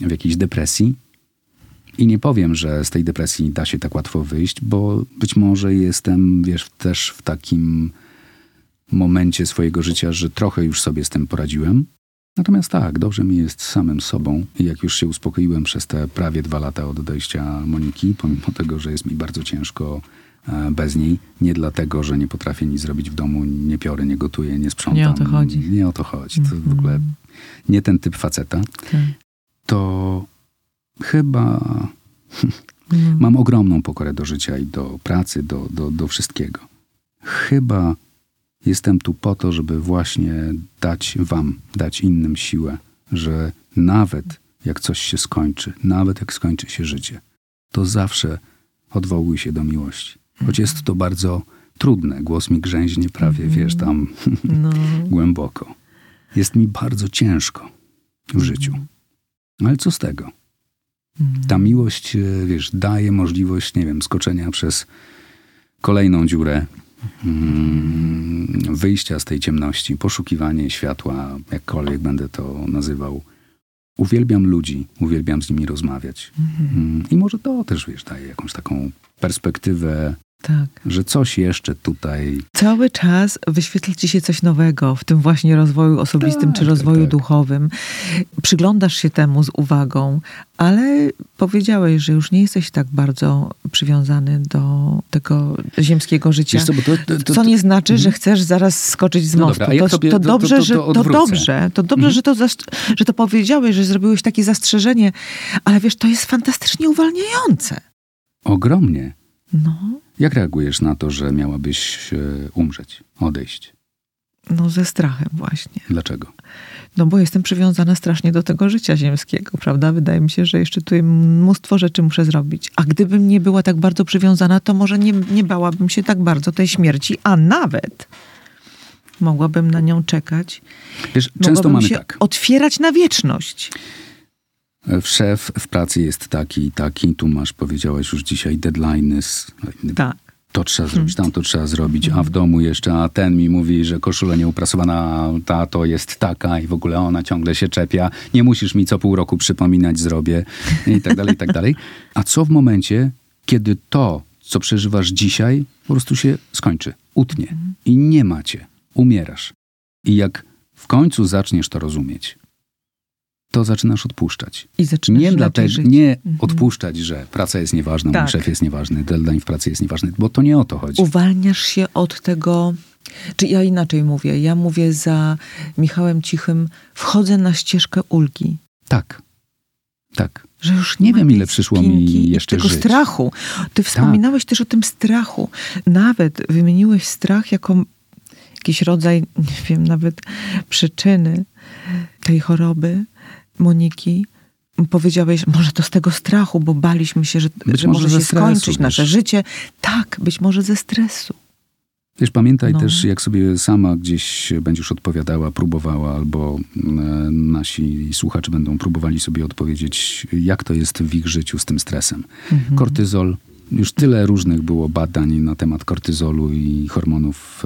e, w jakiejś depresji. I nie powiem, że z tej depresji da się tak łatwo wyjść, bo być może jestem, wiesz, też w takim momencie swojego życia, że trochę już sobie z tym poradziłem. Natomiast tak, dobrze mi jest samym sobą. Jak już się uspokoiłem przez te prawie dwa lata od odejścia Moniki, pomimo tego, że jest mi bardzo ciężko e, bez niej, nie dlatego, że nie potrafię nic zrobić w domu, nie piorę, nie gotuję, nie sprzątam. Nie o to chodzi. Nie o to chodzi. To w ogóle nie ten typ faceta. Tak. To chyba No. Mam ogromną pokorę do życia i do pracy, do, do, do wszystkiego. Chyba jestem tu po to, żeby właśnie dać Wam, dać innym siłę, że nawet jak coś się skończy, nawet jak skończy się życie, to zawsze odwołuj się do miłości. Choć jest to bardzo trudne, głos mi grzęźnie prawie, wiesz, tam No. (laughs) głęboko. Jest mi bardzo ciężko w życiu. Ale co z tego? Ta miłość, wiesz, daje możliwość, nie wiem, skoczenia przez kolejną dziurę, mm, wyjścia z tej ciemności, poszukiwanie światła, jakkolwiek będę to nazywał. Uwielbiam ludzi, uwielbiam z nimi rozmawiać. Mm, I może to też, wiesz, daje jakąś taką perspektywę Tak. Że coś jeszcze tutaj. Cały czas wyświetla ci się coś nowego w tym właśnie rozwoju osobistym Tak, czy rozwoju tak, tak. duchowym. Przyglądasz się temu z uwagą, ale powiedziałeś, że już nie jesteś tak bardzo przywiązany do tego ziemskiego życia. Co, to, to, to, co nie znaczy, że chcesz zaraz skoczyć z No mostu. dobra, to, dobrze, że to dobrze, to dobrze, że, to że to powiedziałeś, że zrobiłeś takie zastrzeżenie, ale wiesz, to jest fantastycznie uwalniające. Ogromnie. No, Jak reagujesz na to, że miałabyś e, umrzeć, odejść? no ze strachem właśnie. Dlaczego? No bo jestem przywiązana strasznie do tego życia ziemskiego, prawda? Wydaje mi się, że jeszcze tutaj mnóstwo rzeczy muszę zrobić. A gdybym nie była tak bardzo przywiązana, to może nie, nie bałabym się tak bardzo tej śmierci, a nawet mogłabym na nią czekać. Wiesz, często mamy się tak. otwierać na wieczność. Szef w pracy jest taki i taki, tu masz, powiedziałaś już dzisiaj, deadline, Tak. to trzeba zrobić, tam to trzeba zrobić, a w domu jeszcze, a ten mi mówi, że koszula nieuprasowana, ta to jest taka i w ogóle ona ciągle się czepia, nie musisz mi co pół roku przypominać, zrobię i tak dalej, i tak dalej. A co w momencie, kiedy to, co przeżywasz dzisiaj, po prostu się skończy, utnie i nie macie, umierasz. I jak w końcu zaczniesz to rozumieć, to zaczynasz odpuszczać. I zaczynasz Nie dlatego, żyć. nie Mhm. odpuszczać, że praca jest nieważna, mój Tak. szef jest nieważny, deadline w pracy jest nieważny, bo to nie o to chodzi. Uwalniasz się od tego, czy ja inaczej mówię, ja mówię za Michałem Cichym, wchodzę na ścieżkę ulgi. Tak, tak. Że już Nie wiem, ile przyszło mi jeszcze tego żyć. strachu. Ty wspominałeś też o tym strachu. Nawet wymieniłeś strach jako jakiś rodzaj, nie wiem, nawet przyczyny tej choroby Moniki. Powiedziałeś, może to z tego strachu, bo baliśmy się, że, że może się skończyć wiesz. nasze życie. Tak, być może ze stresu. Wiesz, pamiętaj No. też, jak sobie sama gdzieś będziesz odpowiadała, próbowała, albo e, nasi słuchacze będą próbowali sobie odpowiedzieć, jak to jest w ich życiu z tym stresem. Mhm. Kortyzol. Już tyle różnych było badań na temat kortyzolu i hormonów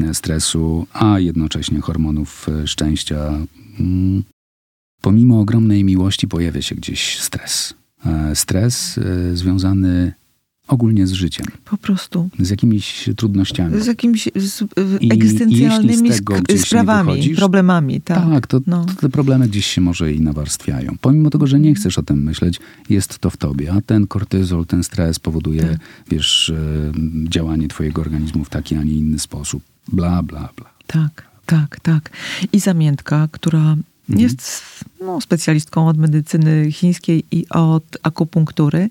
e, stresu, a jednocześnie hormonów e, szczęścia. Pomimo ogromnej miłości pojawia się gdzieś stres. E, Stres e, związany ogólnie z życiem, Po prostu. z jakimiś trudnościami. Z jakimiś z, I- egzystencjalnymi z sprawami, problemami. Tak. Tak, to, No. to te problemy gdzieś się może i nawarstwiają. Pomimo tego, że nie chcesz o tym myśleć, jest to w tobie, a ten kortyzol, ten stres powoduje, Tak. wiesz, e, działanie twojego organizmu w taki, a nie inny sposób. Bla, bla, bla. Tak, tak, tak. I zamiętka, która Mhm. Jest no, specjalistką od medycyny chińskiej i od akupunktury.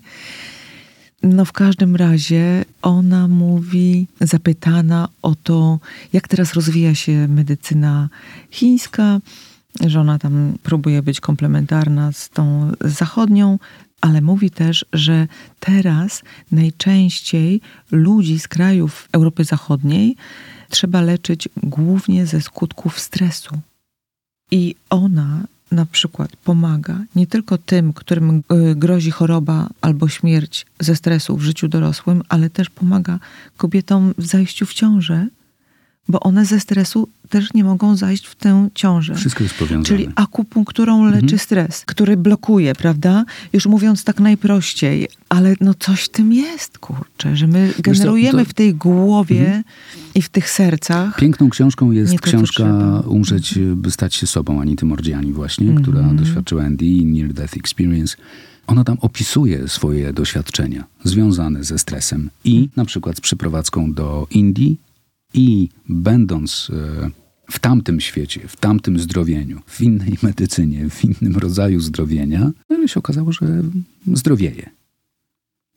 No w każdym razie ona mówi, zapytana o to, jak teraz rozwija się medycyna chińska, że ona tam próbuje być komplementarna z tą zachodnią, ale mówi też, że teraz najczęściej ludzi z krajów Europy Zachodniej trzeba leczyć głównie ze skutków stresu. I ona na przykład pomaga nie tylko tym, którym y, grozi choroba albo śmierć ze stresu w życiu dorosłym, ale też pomaga kobietom w zajściu w ciążę, bo one ze stresu też nie mogą zajść w tę ciążę. Wszystko jest powiązane. Czyli akupunkturą leczy Mhm. stres, który blokuje, prawda? Już mówiąc tak najprościej, ale no coś w tym jest, kurczę, że my co, generujemy to- Mhm. w tej głowie i w tych sercach. Piękną książką jest Nie książka. Umrzeć, by stać się sobą Anity Mordziani właśnie, Mhm. która doświadczyła ND, Near Death Experience. Ona tam opisuje swoje doświadczenia związane ze stresem i na przykład z przeprowadzką do Indii i będąc e, w tamtym świecie, w tamtym zdrowieniu, w innej (laughs) medycynie, w innym rodzaju zdrowienia, no się okazało, że zdrowieje.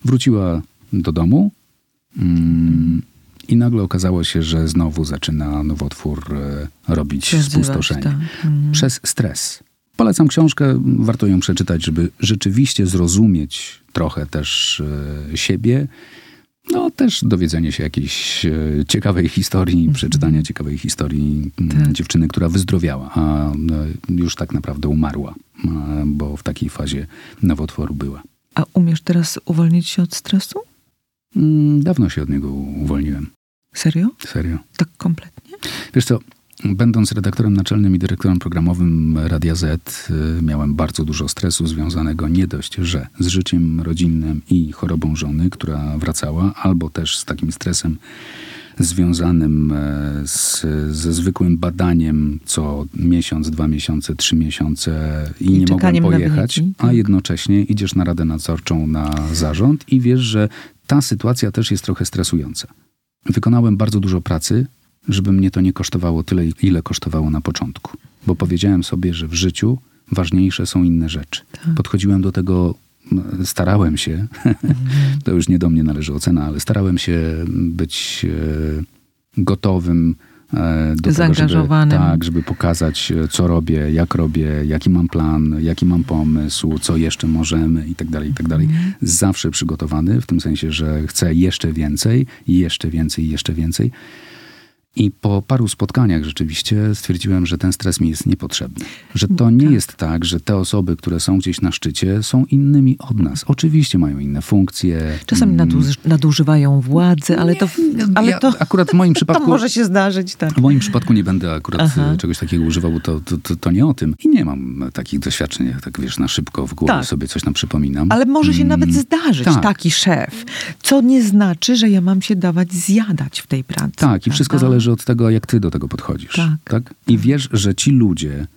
Wróciła do domu mm, i nagle okazało się, że znowu zaczyna nowotwór e, robić spustoszenie. tak. Mhm. Przez stres. Polecam książkę, warto ją przeczytać, żeby rzeczywiście zrozumieć trochę też e, siebie. No też dowiedzenie się jakiejś e, ciekawej historii, przeczytania ciekawej historii mm, Tak. dziewczyny, która wyzdrowiała, a e, już tak naprawdę umarła, bo w takiej fazie nowotworu była. A umiesz teraz uwolnić się od stresu? Mm, Dawno się od niego uwolniłem. Serio? Serio. Tak kompletnie? Wiesz co, Będąc redaktorem naczelnym i dyrektorem programowym Radia Z, y, miałem bardzo dużo stresu związanego nie dość, że z życiem rodzinnym i chorobą żony, która wracała, albo też z takim stresem związanym e, z, ze zwykłym badaniem co miesiąc, dwa miesiące, trzy miesiące i, I nie mogłem pojechać, a tak. jednocześnie idziesz na radę nadzorczą na zarząd i wiesz, że ta sytuacja też jest trochę stresująca. Wykonałem bardzo dużo pracy, żeby mnie to nie kosztowało tyle, ile kosztowało na początku. Bo powiedziałem sobie, że w życiu ważniejsze są inne rzeczy. Tak. Podchodziłem do tego, starałem się, (laughs) to już nie do mnie należy ocena, ale starałem się być e, gotowym e, do tego, żeby, Zaangażowanym. tak, żeby pokazać, e, co robię, jak robię, jaki mam plan, jaki mam pomysł, co jeszcze możemy i tak dalej, i tak dalej. Mhm. Zawsze przygotowany, w tym sensie, że chcę jeszcze więcej, jeszcze więcej, i jeszcze więcej. I po paru spotkaniach rzeczywiście stwierdziłem, że ten stres mi jest niepotrzebny. Że to nie Tak. jest tak, że te osoby, które są gdzieś na szczycie, są innymi od nas. Oczywiście mają inne funkcje. Czasami mm, naduż, nadużywają władzy, ale to, ale ja to, akurat w moim (laughs) to przypadku może się zdarzyć, tak. w moim przypadku nie będę akurat Aha. e, czegoś takiego używał, bo to, to, to, to nie o tym. I nie mam takich doświadczeń, jak tak wiesz, na szybko w głowie Tak. sobie coś tam przypominam. Ale może się Mm, nawet zdarzyć tak. taki szef, co nie znaczy, że ja mam się dawać zjadać w tej pracy. Tak, i wszystko zależy od tego, jak ty do tego podchodzisz. Tak. I wiesz, że ci ludzie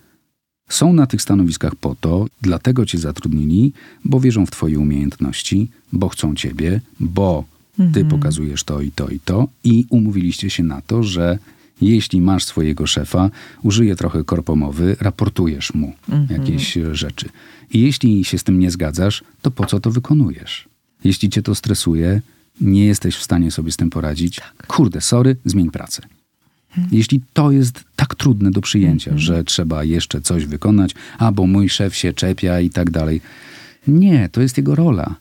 są na tych stanowiskach po to, dlatego cię zatrudnili, bo wierzą w twoje umiejętności, bo chcą ciebie, bo ty Mhm. pokazujesz to i to i to i umówiliście się na to, że jeśli masz swojego szefa, użyje trochę korpomowy, raportujesz mu Mhm. jakieś e, rzeczy. I jeśli się z tym nie zgadzasz, to po co to wykonujesz? Jeśli cię to stresuje, nie jesteś w stanie sobie z tym poradzić, Tak. kurde, sorry, zmień pracę. Mhm. Jeśli to jest tak trudne do przyjęcia, że trzeba jeszcze coś wykonać, albo mój szef się czepia i tak dalej. Nie, to jest jego rola.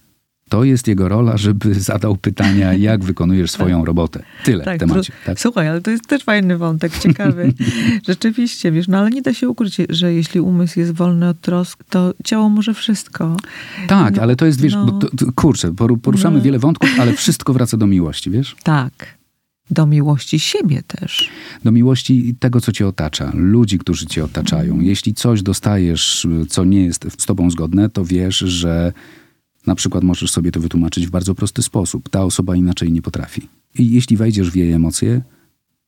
To jest jego rola, żeby (laughs) zadał pytania, jak wykonujesz swoją robotę. Tyle w temacie. Tak? Słuchaj, ale to jest też fajny wątek, ciekawy. (laughs) Rzeczywiście, wiesz, no ale nie da się ukryć, że jeśli umysł jest wolny od trosk, to ciało może wszystko. Tak, No, ale to jest, wiesz, no. to, to, kurczę, poru- poruszamy No. wiele wątków, ale wszystko wraca do miłości, wiesz? Tak. Do miłości siebie też. do miłości tego, co cię otacza, ludzi, którzy cię otaczają. Jeśli coś dostajesz, co nie jest z tobą zgodne, to wiesz, że na przykład możesz sobie to wytłumaczyć w bardzo prosty sposób. Ta osoba inaczej nie potrafi. I jeśli wejdziesz w jej emocje,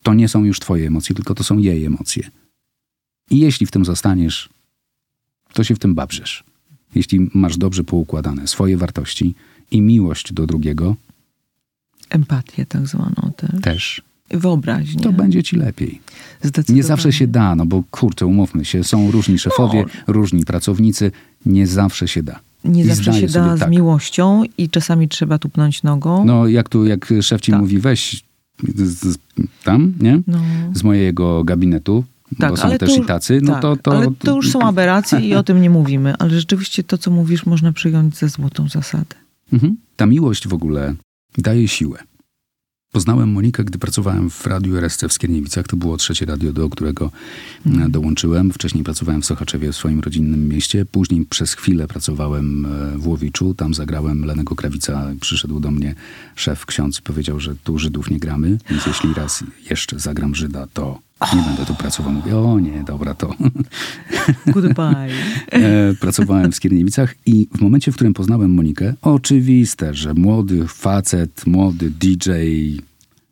to nie są już twoje emocje, tylko to są jej emocje. I jeśli w tym zostaniesz, to się w tym babrzesz. Jeśli masz dobrze poukładane swoje wartości i miłość do drugiego, Empatię tak zwaną też. też, Wyobraźnię. to będzie ci lepiej. Zdecydowanie. Nie zawsze się da, no bo kurczę, umówmy się, są różni szefowie, różni pracownicy, nie zawsze się da. Nie I zawsze się da z tak. miłością i czasami trzeba tupnąć nogą. No jak tu, jak szef ci Tak. mówi, weź z, z, tam, nie? No. Z mojego gabinetu, bo są ale też to- i tacy, no tak, to, to... Ale to już są (laughs) aberracje i o tym nie mówimy. Ale rzeczywiście to, co mówisz, można przyjąć za złotą zasadę. Mhm. Ta miłość w ogóle daje siłę. Poznałem Monikę, gdy pracowałem w Radiu RSC w Skierniewicach. To było trzecie radio, do którego Mhm. e, dołączyłem. Wcześniej pracowałem w Sochaczewie, w swoim rodzinnym mieście. Później przez chwilę pracowałem e, w Łowiczu. Tam zagrałem Lenego Krawica. Przyszedł do mnie szef, ksiądz i powiedział, że tu Żydów nie gramy, więc jeśli raz jeszcze zagram Żyda, to nie będę tu pracował. Mówię, o nie, dobra, to... (laughs) Goodbye. E, pracowałem w Skierniewicach i w momencie, w którym poznałem Monikę, oczywiste, że młody facet, młody DJ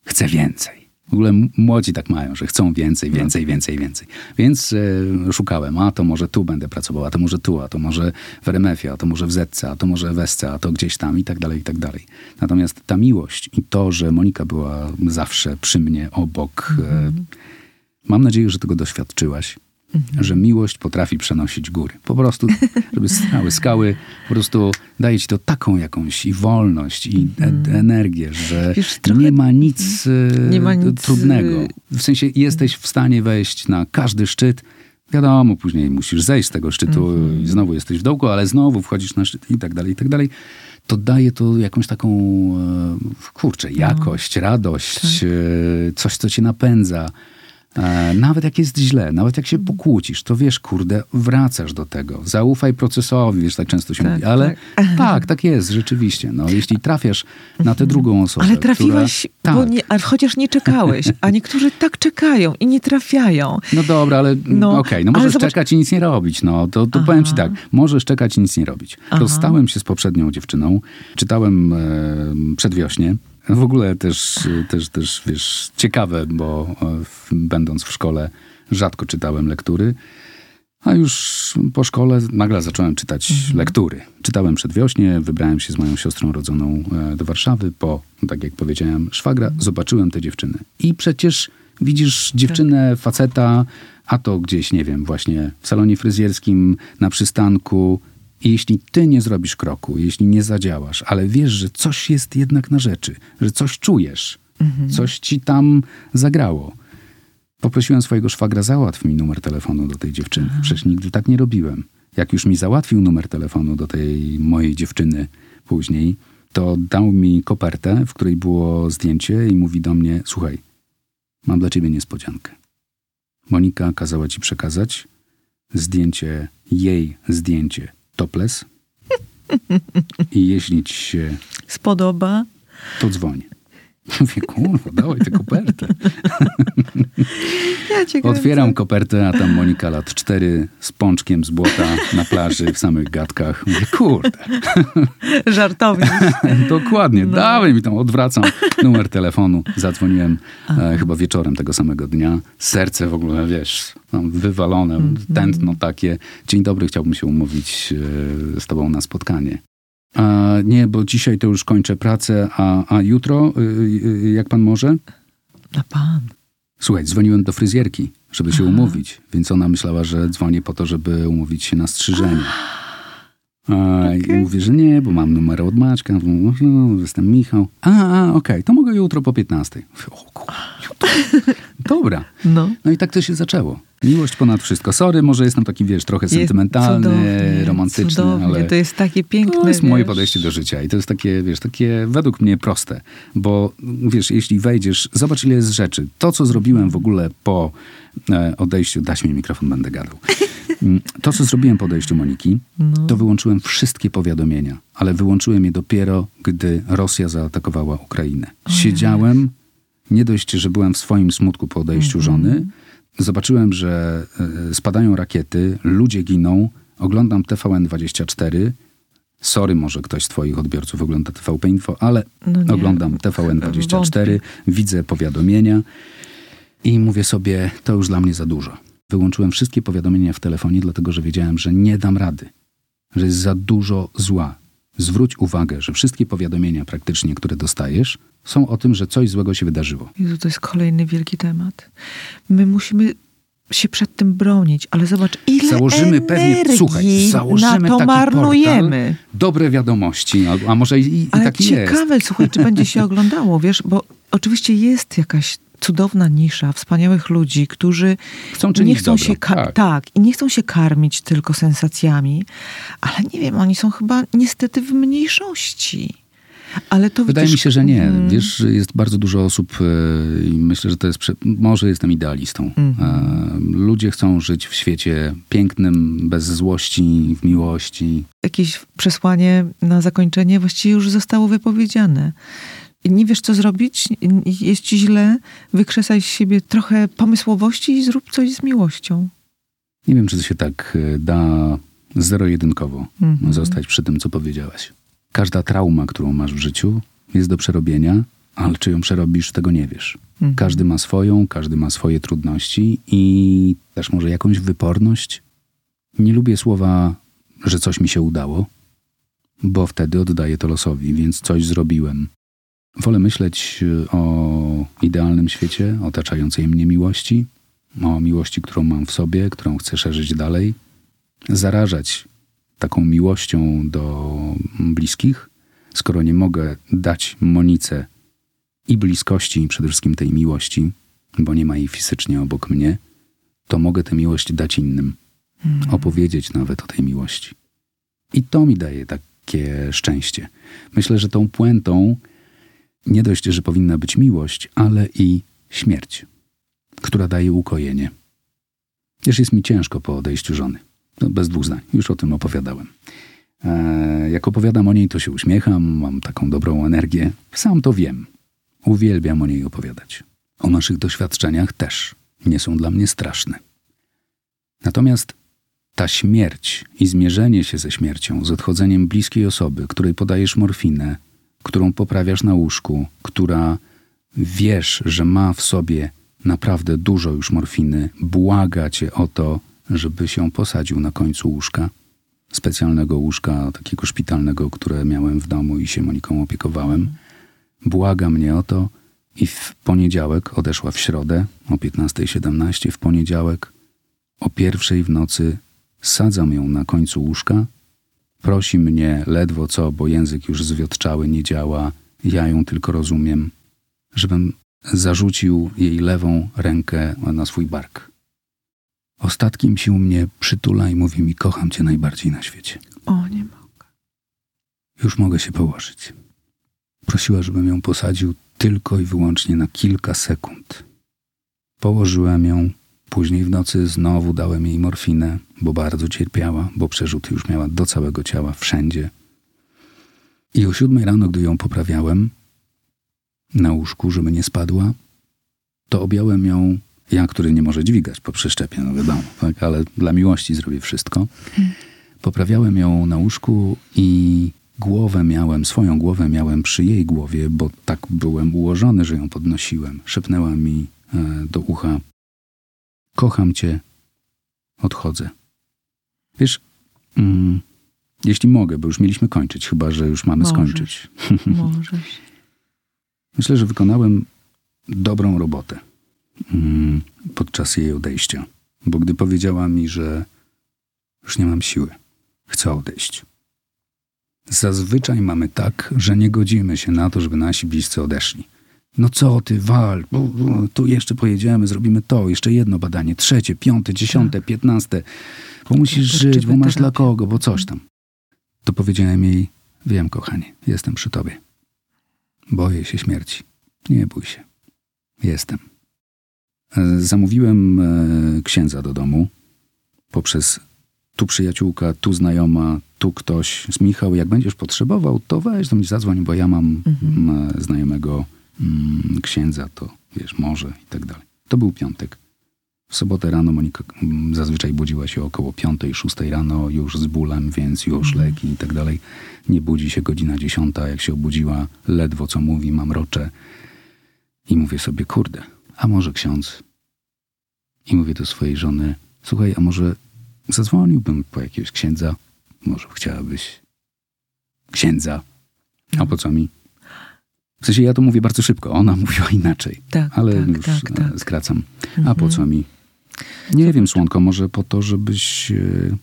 chce więcej. W ogóle młodzi tak mają, że chcą więcej, więcej, więcej, więcej. Więc e, szukałem, a to może tu będę pracował, a to może tu, a to może w RMF-ie, a to może w Zetce, a to może w Esce, a to gdzieś tam i tak dalej, i tak dalej. Natomiast ta miłość i to, że Monika była zawsze przy mnie, obok, e, mam nadzieję, że tego doświadczyłaś że miłość potrafi przenosić góry. Po prostu, żeby stały skały, po prostu daje ci to taką jakąś i wolność, i e- energię, że Wiesz, trochę- nie ma nic, e, Nie ma nic, trudnego. e, W sensie jesteś w stanie wejść na każdy szczyt, Wiadomo, później musisz zejść z tego szczytu i znowu jesteś w dołku, ale znowu wchodzisz na szczyt i tak dalej, i tak dalej. To daje to jakąś taką, e, kurczę, jakość, radość, e, coś, co cię napędza. E, nawet jak jest źle, nawet jak się Mhm. pokłócisz, to wiesz, kurde, wracasz do tego. Zaufaj procesowi, wiesz, tak często się Tak, mówi. Ale tak. tak. tak, jest, rzeczywiście. No, jeśli trafiasz na tę drugą osobę, Mhm. Ale trafiłaś, która, bo tak, nie, chociaż nie czekałeś, a niektórzy tak czekają i nie trafiają. No dobra, ale No, no, okej, no ale możesz zobacz- czekać i nic nie robić. No to, to powiem ci tak, możesz czekać i nic nie robić. Aha. Rozstałem się z poprzednią dziewczyną, czytałem e, przedwiośnie. W ogóle też, też, też, wiesz, ciekawe, bo e, w, będąc w szkole rzadko czytałem lektury. A już po szkole nagle zacząłem czytać lektury. Czytałem przedwiośnie, wybrałem się z moją siostrą rodzoną e, do Warszawy po, tak jak powiedziałem, szwagra. Zobaczyłem tę dziewczynę. I przecież widzisz dziewczynę, faceta, a to gdzieś, nie wiem, właśnie w salonie fryzjerskim, na przystanku. I jeśli ty nie zrobisz kroku, jeśli nie zadziałasz, ale wiesz, że coś jest jednak na rzeczy, że coś czujesz, coś ci tam zagrało, Poprosiłem swojego szwagra, załatw mi numer telefonu do tej dziewczyny. Przecież nigdy tak nie robiłem. Jak już mi załatwił numer telefonu do tej mojej dziewczyny później, to dał mi kopertę, w której było zdjęcie i mówi do mnie, słuchaj, mam dla ciebie niespodziankę. Monika kazała ci przekazać zdjęcie, jej zdjęcie topless i jeśli ci się Spodoba. to dzwoń. (laughs) Mówię, kurwa, dawaj tę kopertę. Ja Otwieram kopertę, a tam Monika lat cztery z pączkiem z błota na plaży w samych gadkach. Mówię, kurde, (laughs) Żartownie. (laughs) dokładnie, No. dawaj mi tam, odwracam numer telefonu. Zadzwoniłem e, chyba wieczorem tego samego dnia. Serce w ogóle, wiesz, wywalone, Mhm. tętno takie. Dzień dobry, chciałbym się umówić e, z tobą na spotkanie. A nie, bo dzisiaj to już kończę pracę, a, a jutro, y, y, jak pan może? Na pan. Słuchaj, dzwoniłem do fryzjerki, żeby się umówić, więc ona myślała, że dzwonię po to, żeby umówić się na strzyżenie. A, I Okej. mówię, że nie, bo mam numer od Maćka, no, no, jestem Michał. A, a okej, to mogę jutro po 15. Mówię, o kur... jutro? (laughs) Dobra. No. No i tak to się zaczęło. Miłość ponad wszystko. Sorry, może jestem taki, wiesz, trochę Jest sentymentalny, cudownie, romantyczny, cudownie. ale... To jest takie piękne. To jest moje wiesz. podejście do życia i to jest takie, wiesz, takie według mnie proste, bo wiesz, jeśli wejdziesz, zobacz ile jest rzeczy. To, co zrobiłem w ogóle po e, odejściu, daś mi mikrofon, będę gadał. Mm, To, co zrobiłem po odejściu Moniki, No. to wyłączyłem wszystkie powiadomienia, ale wyłączyłem je dopiero, gdy Rosja zaatakowała Ukrainę. Siedziałem, nie dość, że byłem w swoim smutku po odejściu Mhm. żony, zobaczyłem, że e, spadają rakiety, ludzie giną, oglądam TVN24, Sorry, może ktoś z Twoich odbiorców ogląda TVP Info, ale No oglądam TVN24, Wątpię. widzę powiadomienia i mówię sobie, to już dla mnie za dużo. Wyłączyłem wszystkie powiadomienia w telefonie, dlatego że wiedziałem, że nie dam rady, że jest za dużo zła. Zwróć uwagę, że wszystkie powiadomienia praktycznie, które dostajesz, są o tym, że coś złego się wydarzyło. Jezu, to jest kolejny wielki temat. My musimy się przed tym bronić, ale zobacz, ile Założymy pewnie, słuchaj, założymy na to marnujemy. portal, dobre wiadomości, albo- a może i, i Ale taki jest. ciekawe, słuchaj, czy będzie się (laughs) oglądało, wiesz, bo oczywiście jest jakaś cudowna nisza wspaniałych ludzi, którzy Chcą nie chcą dobro, się tak. tak. i nie chcą się karmić tylko sensacjami, ale nie wiem, oni są chyba niestety w mniejszości. Ale to Wydaje widzisz, mi się, że nie. mm, Wiesz, jest bardzo dużo osób e, i myślę, że to jest... Prze... Może jestem idealistą. E, Ludzie chcą żyć w świecie pięknym, bez złości, w miłości. jakieś przesłanie na zakończenie właściwie już zostało wypowiedziane. Nie wiesz, co zrobić, jest ci źle, wykrzesaj z siebie trochę pomysłowości i zrób coś z miłością. Nie wiem, czy to się tak e, da zero-jedynkowo Mhm. zostać przy tym, co powiedziałaś. Każda trauma, którą masz w życiu, jest do przerobienia, ale czy ją przerobisz, tego nie wiesz. Mhm. Każdy ma swoją, każdy ma swoje trudności i też może jakąś wyporność. Nie lubię słowa, że coś mi się udało, bo wtedy oddaję to losowi, więc coś zrobiłem. Wolę myśleć y, o idealnym świecie, otaczającej mnie miłości, o miłości, którą mam w sobie, którą chcę szerzyć dalej, zarażać taką miłością do bliskich, skoro nie mogę dać Monice i bliskości, i przede wszystkim tej miłości, bo nie ma jej fizycznie obok mnie, to mogę tę miłość dać innym, opowiedzieć nawet o tej miłości. I to mi daje takie szczęście. Myślę, że tą puentą nie dość, że powinna być miłość, ale i śmierć. która daje ukojenie. Wiesz, jest mi ciężko po odejściu żony. No, bez dwóch zdań. Już o tym opowiadałem. E, jak opowiadam o niej, to się uśmiecham, mam taką dobrą energię. Sam to wiem. Uwielbiam o niej opowiadać. O naszych doświadczeniach też nie są dla mnie straszne. Natomiast ta śmierć i zmierzenie się ze śmiercią, z odchodzeniem bliskiej osoby, której podajesz morfinę, którą poprawiasz na łóżku, która wiesz, że ma w sobie naprawdę dużo już morfiny, błaga cię o to, żeby się posadził na końcu łóżka, specjalnego łóżka, takiego szpitalnego, które miałem w domu i się Moniką opiekowałem. Błaga mnie o to i w poniedziałek odeszła w środę o 15.17, w poniedziałek o pierwszej w nocy sadzam ją na końcu łóżka, prosi mnie ledwo co, bo język już zwiotczały, nie działa, ja ją tylko rozumiem, żebym zarzucił jej lewą rękę na swój bark. Ostatkiem sił mnie przytula i mówi mi: Kocham cię najbardziej na świecie. O, nie mogę. Już mogę się położyć. Prosiła, żebym ją posadził tylko i wyłącznie na kilka sekund. Położyłem ją. Później w nocy znowu dałem jej morfinę, bo bardzo cierpiała, bo przerzuty już miała do całego ciała, wszędzie. I o siódmej rano, gdy ją poprawiałem na łóżku, żeby nie spadła, to objąłem ją ja, który nie może dźwigać po przeszczepie, no wiadomo, tak? ale dla miłości zrobię wszystko. Poprawiałem ją na łóżku i głowę miałem, swoją głowę miałem przy jej głowie, bo tak byłem ułożony, że ją podnosiłem. Szepnęła mi e, do ucha: Kocham cię, odchodzę. Wiesz, mm, jeśli mogę, bo już mieliśmy kończyć, chyba że już mamy Możesz. skończyć. (laughs) Możesz. Myślę, że wykonałem dobrą robotę mm, podczas jej odejścia, bo gdy powiedziała mi, że już nie mam siły, chcę odejść. Zazwyczaj mamy tak, że nie godzimy się na to, żeby nasi bliscy odeszli. No co ty, wal, tu jeszcze pojedziemy, zrobimy to, jeszcze jedno badanie, trzecie, piąte, dziesiąte, piętnaste, bo musisz żyć, bo masz dla kogo, bo coś tam. To powiedziałem jej, wiem kochanie, jestem przy tobie. Boję się śmierci. Nie bój się. Jestem. E, Zamówiłem e, księdza do domu poprzez tu przyjaciółka, tu znajoma, tu ktoś. Z Michał, jak będziesz potrzebował, to weź do mnie zadzwoń, bo ja mam Mhm. m, znajomego mm, księdza, to wiesz, może i tak dalej. To był piątek. W sobotę rano Monika mm, zazwyczaj budziła się około piątej, szóstej rano, już z bólem, więc już Mhm. leki i tak dalej. Nie budzi się godzina dziesiąta, jak się obudziła, ledwo co mówi, mam rocze. I mówię sobie, kurde, a może ksiądz? I mówię do swojej żony, słuchaj, a może zadzwoniłbym po jakiegoś księdza? Może chciałabyś księdza? A po co mi? W sensie ja to mówię bardzo szybko, ona (laughs) mówiła inaczej, Tak, ale tak, już tak, e, tak. skracam. A po co mi? Nie wiem, Słonko, może po to, żebyś e,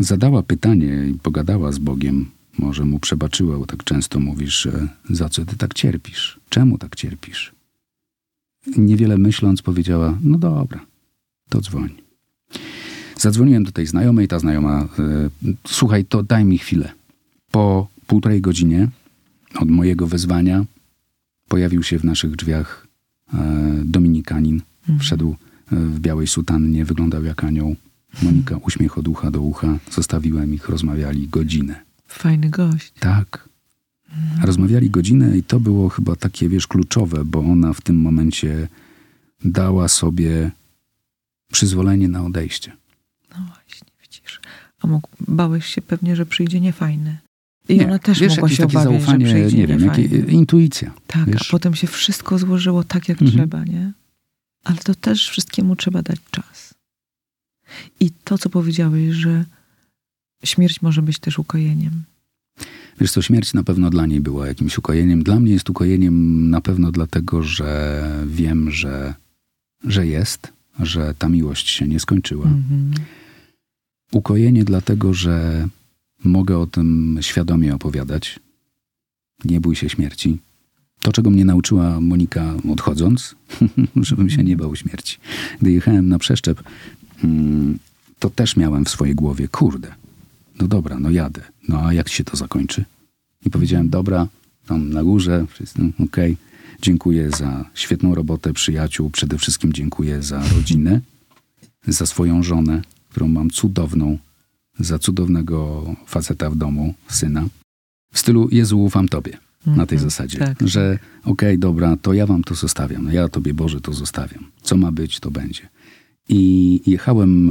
zadała pytanie i pogadała z Bogiem. Może mu przebaczyła, bo tak często mówisz, że za co ty tak cierpisz? Czemu tak cierpisz? Niewiele myśląc powiedziała, no dobra, to dzwoń. Zadzwoniłem do tej znajomej, ta znajoma, e, słuchaj, to daj mi chwilę. Po półtorej godzinie od mojego wezwania pojawił się w naszych drzwiach e, Dominikanin. Wszedł e, w białej sutannie, wyglądał jak anioł. Monika uśmiech od ucha do ucha. Zostawiłem ich, rozmawiali godzinę. Fajny gość. Tak. Rozmawiali godzinę i to było chyba takie, wiesz, kluczowe, bo ona w tym momencie dała sobie przyzwolenie na odejście. No właśnie, widzisz. A mógł, bałeś się pewnie, że przyjdzie niefajny. I Nie, ona też wiesz, mogła się obawiać, zaufanie, że przyjdzie nie wiem, jakie, niefajny. intuicja. Tak, wiesz? a potem się wszystko złożyło tak, jak Mhm. trzeba, nie? Ale to też wszystkiemu trzeba dać czas. I to, co powiedziałeś, że śmierć może być też ukojeniem. Wiesz co, śmierć na pewno dla niej była jakimś ukojeniem. Dla mnie jest ukojeniem na pewno dlatego, że wiem, że, że jest, że ta miłość się nie skończyła. Mhm. Ukojenie dlatego, że mogę o tym świadomie opowiadać. Nie bój się śmierci. To, czego mnie nauczyła Monika odchodząc, (laughs) żebym się nie bał śmierci. Gdy jechałem na przeszczep, mm, to też miałem w swojej głowie, kurde, no dobra, no jadę. No a jak się to zakończy? I powiedziałem, dobra, tam na górze, wszystko okej. Dziękuję za świetną robotę przyjaciół, przede wszystkim dziękuję za rodzinę, za swoją żonę, którą mam cudowną, za cudownego faceta w domu, syna. W stylu Jezu, ufam Tobie. Na tej Mhm, zasadzie, tak. że okej, dobra, to ja wam to zostawiam. Ja Tobie, Boże, to zostawiam. Co ma być, to będzie. I jechałem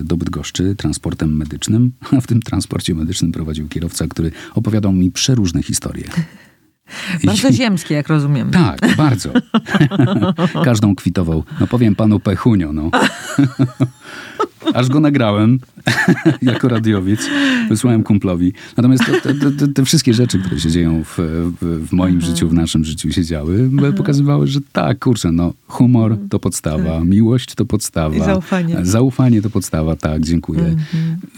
e, do Bydgoszczy transportem medycznym, (laughs) a w tym transporcie medycznym prowadził kierowca, który opowiadał mi przeróżne historie. (laughs) I- Bardzo ziemskie, jak rozumiem. tak, bardzo. (laughs) Każdą kwitował. No powiem panu Pechunio, no. Aż go nagrałem (laughs) jako radiowiec. Wysłałem kumplowi. Natomiast te, te, te, wszystkie rzeczy, które się dzieją w, w, w moim życiu, w naszym życiu się działy, pokazywały, że tak, kurczę, no humor to podstawa, miłość to podstawa. I zaufanie. Zaufanie to podstawa, tak, dziękuję.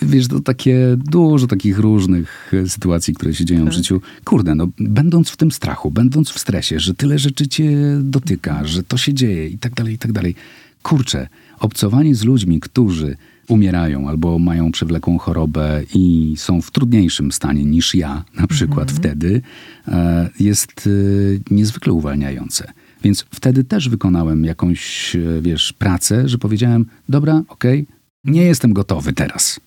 Wiesz, to takie dużo takich różnych e, sytuacji, które się dzieją w życiu. Kurde, no będąc w tym strachu, będąc w stresie, że tyle rzeczy cię dotyka, że to się dzieje i tak dalej, i tak dalej. Kurczę, obcowanie z ludźmi, którzy umierają albo mają przewlekłą chorobę i są w trudniejszym stanie niż ja, na przykład wtedy, e, jest e, niezwykle uwalniające. Więc wtedy też wykonałem jakąś, e, wiesz, pracę, że powiedziałem, dobra, okej, nie jestem gotowy teraz,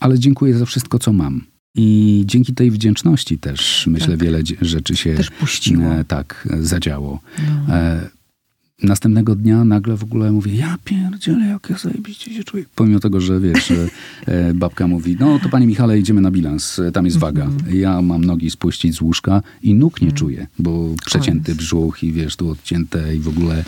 ale dziękuję za wszystko, co mam. I dzięki tej wdzięczności też, myślę, wiele dzie- rzeczy się Też puściło. tak zadziało. E, następnego dnia nagle w ogóle mówię, ja pierdzielę, jak ja zajebiście się czuję. Pomimo tego, że wiesz, e, babka mówi, no to panie Michale, idziemy na bilans, e, tam jest waga. Ja mam nogi spuścić z łóżka i nóg nie czuję, bo przecięty brzuch i wiesz, tu odcięte i w ogóle...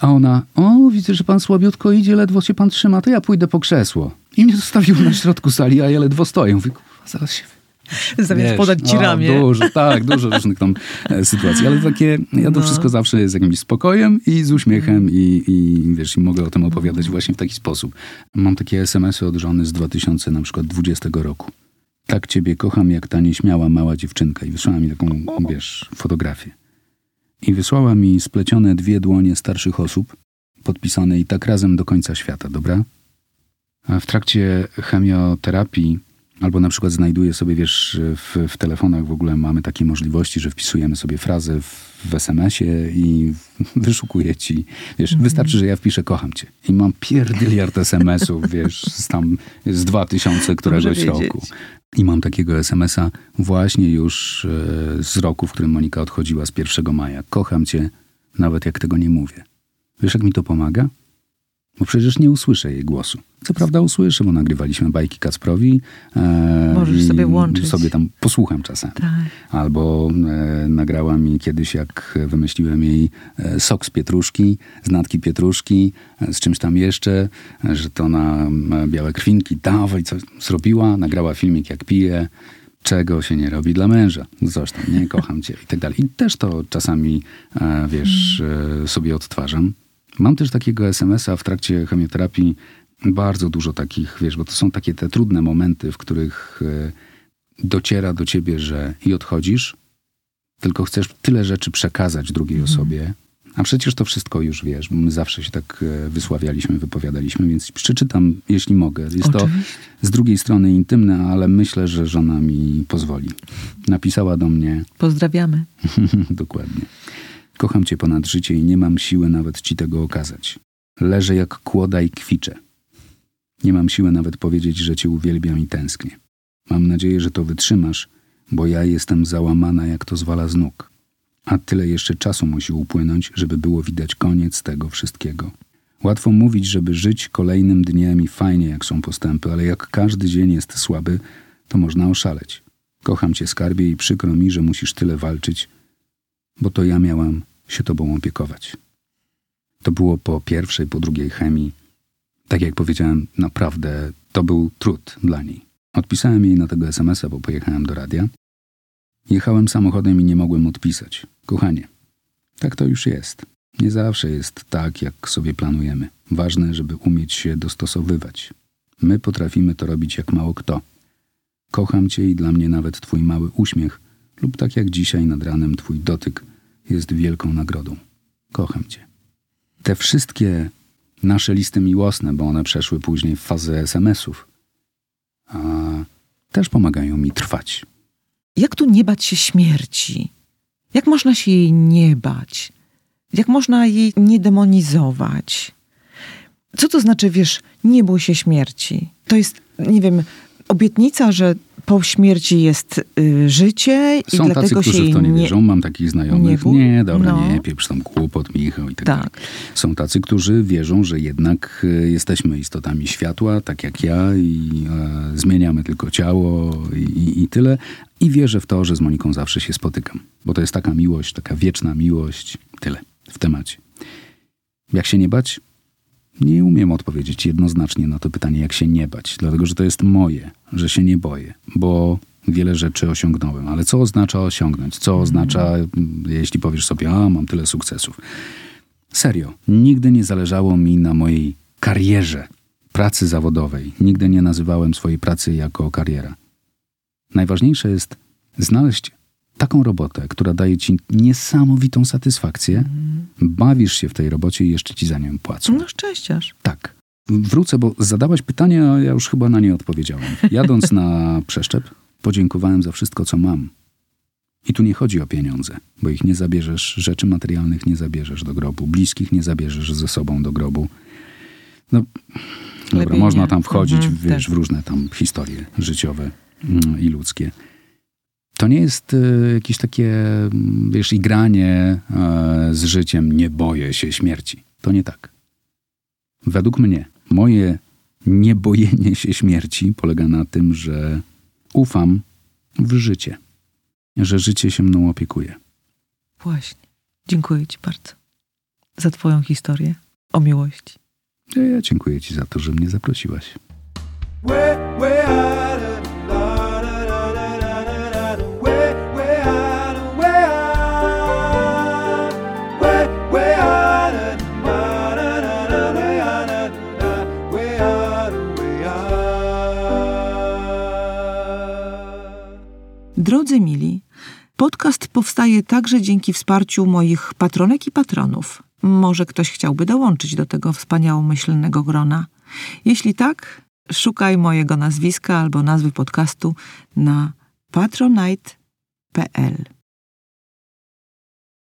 A ona, o, widzę, że pan słabiutko idzie, ledwo się pan trzyma, to ja pójdę po krzesło. I mnie zostawił na środku sali, a ja ledwo stoję. Mówię, zaraz się (laughs) Zamiast Wiesz, podać ci o, ramię. Dużo, tak, dużo (laughs) różnych tam e, sytuacji, ale takie, ja to No. wszystko zawsze z jakimś spokojem i z uśmiechem i, i wiesz, i mogę o tym opowiadać właśnie w taki sposób. Mam takie SMS-y od żony z 2000 na przykład 20 roku. Tak ciebie kocham, jak ta nieśmiała mała dziewczynka. I wysłała mi taką, wiesz, fotografię. I wysłała mi splecione dwie dłonie starszych osób, podpisane i tak razem do końca świata, dobra? A w trakcie chemioterapii, albo na przykład znajduję sobie, wiesz, w, w telefonach w ogóle mamy takie możliwości, że wpisujemy sobie frazę w, w SMS-ie i (laughs) wyszukuję ci. Wiesz, wystarczy, że ja wpiszę kocham cię. I mam pierdyliard SMS-ów, (laughs) wiesz, z tam z 2000 któregoś Dobrze wiedzieć. roku. I mam takiego SMS-a właśnie już e, z roku, w którym Monika odchodziła z 1 maja. Kocham cię, nawet jak tego nie mówię. Wiesz, jak mi to pomaga? Bo przecież nie usłyszę jej głosu. Co prawda usłyszę, bo nagrywaliśmy bajki Kacprowi. E, Możesz sobie włączyć. sobie tam posłucham czasem. Tak. Albo e, nagrała mi kiedyś, jak wymyśliłem jej e, sok z pietruszki, z natki pietruszki, e, z czymś tam jeszcze, e, że to na białe krwinki, dawaj, co zrobiła. Nagrała filmik, jak pije, czego się nie robi dla męża. Tam, nie, kocham cię i tak dalej. I też to czasami, wiesz, e, sobie odtwarzam. Mam też takiego SMS-a w trakcie chemioterapii, bardzo dużo takich, wiesz, bo to są takie te trudne momenty, w których e, dociera do ciebie, że i odchodzisz, tylko chcesz tyle rzeczy przekazać drugiej osobie, a przecież to wszystko już wiesz, bo my zawsze się tak e, wysławialiśmy, wypowiadaliśmy, więc przeczytam, jeśli mogę. Jest to Oczywiście. z drugiej strony intymne, ale myślę, że żona mi pozwoli. Napisała do mnie, Pozdrawiamy. (laughs) Dokładnie. Kocham cię ponad życie i nie mam siły nawet ci tego okazać. Leżę jak kłoda i kwiczę. Nie mam siły nawet powiedzieć, że cię uwielbiam i tęsknię. Mam nadzieję, że to wytrzymasz, bo ja jestem załamana, jak to zwala z nóg. A tyle jeszcze czasu musi upłynąć, żeby było widać koniec tego wszystkiego. Łatwo mówić, żeby żyć kolejnym dniem i fajnie, jak są postępy, ale jak każdy dzień jest słaby, to można oszaleć. Kocham cię, skarbie, i przykro mi, że musisz tyle walczyć, bo to ja miałam się tobą opiekować. To było po pierwszej, po drugiej chemii. Tak jak powiedziałem, naprawdę to był trud dla niej. Odpisałem jej na tego SMS-a, bo pojechałem do radia. Jechałem samochodem i nie mogłem odpisać. Kochanie, tak to już jest. Nie zawsze jest tak, jak sobie planujemy. Ważne, żeby umieć się dostosowywać. My potrafimy to robić jak mało kto. Kocham cię i dla mnie nawet twój mały uśmiech, lub tak jak dzisiaj nad ranem twój dotyk, jest wielką nagrodą. Kocham cię. Te wszystkie nasze listy miłosne, bo one przeszły później w fazę SMS-ów, a też pomagają mi trwać. Jak tu nie bać się śmierci? Jak można się jej nie bać? Jak można jej nie demonizować? Co to znaczy, wiesz, nie bój się śmierci? To jest, nie wiem, obietnica, że po śmierci jest y, życie i Są tacy, dlatego którzy się w to nie nie wierzą. Mam takich znajomych. nie Nie, dobra, No. nie, pieprz tam kłopot, Michał i tak, Tak. Są tacy, którzy wierzą, że jednak y, jesteśmy istotami światła, tak jak ja i e, zmieniamy tylko ciało i, i, i tyle. I wierzę w to, że z Moniką zawsze się spotykam. Bo to jest taka miłość, taka wieczna miłość. Tyle w temacie. Jak się nie bać? Nie umiem odpowiedzieć jednoznacznie na to pytanie, jak się nie bać, dlatego że to jest moje, że się nie boję, bo wiele rzeczy osiągnąłem. Ale co oznacza osiągnąć? Co oznacza, mm, jeśli powiesz sobie, a mam tyle sukcesów? Serio, nigdy nie zależało mi na mojej karierze, pracy zawodowej. Nigdy nie nazywałem swojej pracy jako kariera. Najważniejsze jest znaleźć taką robotę, która daje ci niesamowitą satysfakcję, bawisz się w tej robocie i jeszcze ci za nią płacą. No szczęściarz. Tak. Wrócę, bo zadałaś pytanie, a ja już chyba na nie odpowiedziałem. Jadąc na (laughs) przeszczep, podziękowałem za wszystko, co mam. I tu nie chodzi o pieniądze, bo ich nie zabierzesz, rzeczy materialnych nie zabierzesz do grobu, bliskich nie zabierzesz ze sobą do grobu. No, dobra, Lepiej można nie. tam wchodzić, Mhm, wiesz, tak. w różne tam historie życiowe mm, i ludzkie. To nie jest e, jakieś takie, mm, wiesz, igranie e, z życiem, nie boję się śmierci. To nie tak. Według mnie, moje niebojenie się śmierci polega na tym, że ufam w życie, że życie się mną opiekuje. Właśnie. Dziękuję ci bardzo za twoją historię o miłości. Ja, dziękuję Ci za to, że mnie zaprosiłaś. Way, way Drodzy mili, podcast powstaje także dzięki wsparciu moich patronek i patronów. Może ktoś chciałby dołączyć do tego wspaniałomyślnego grona. Jeśli tak, szukaj mojego nazwiska albo nazwy podcastu na patronite.pl.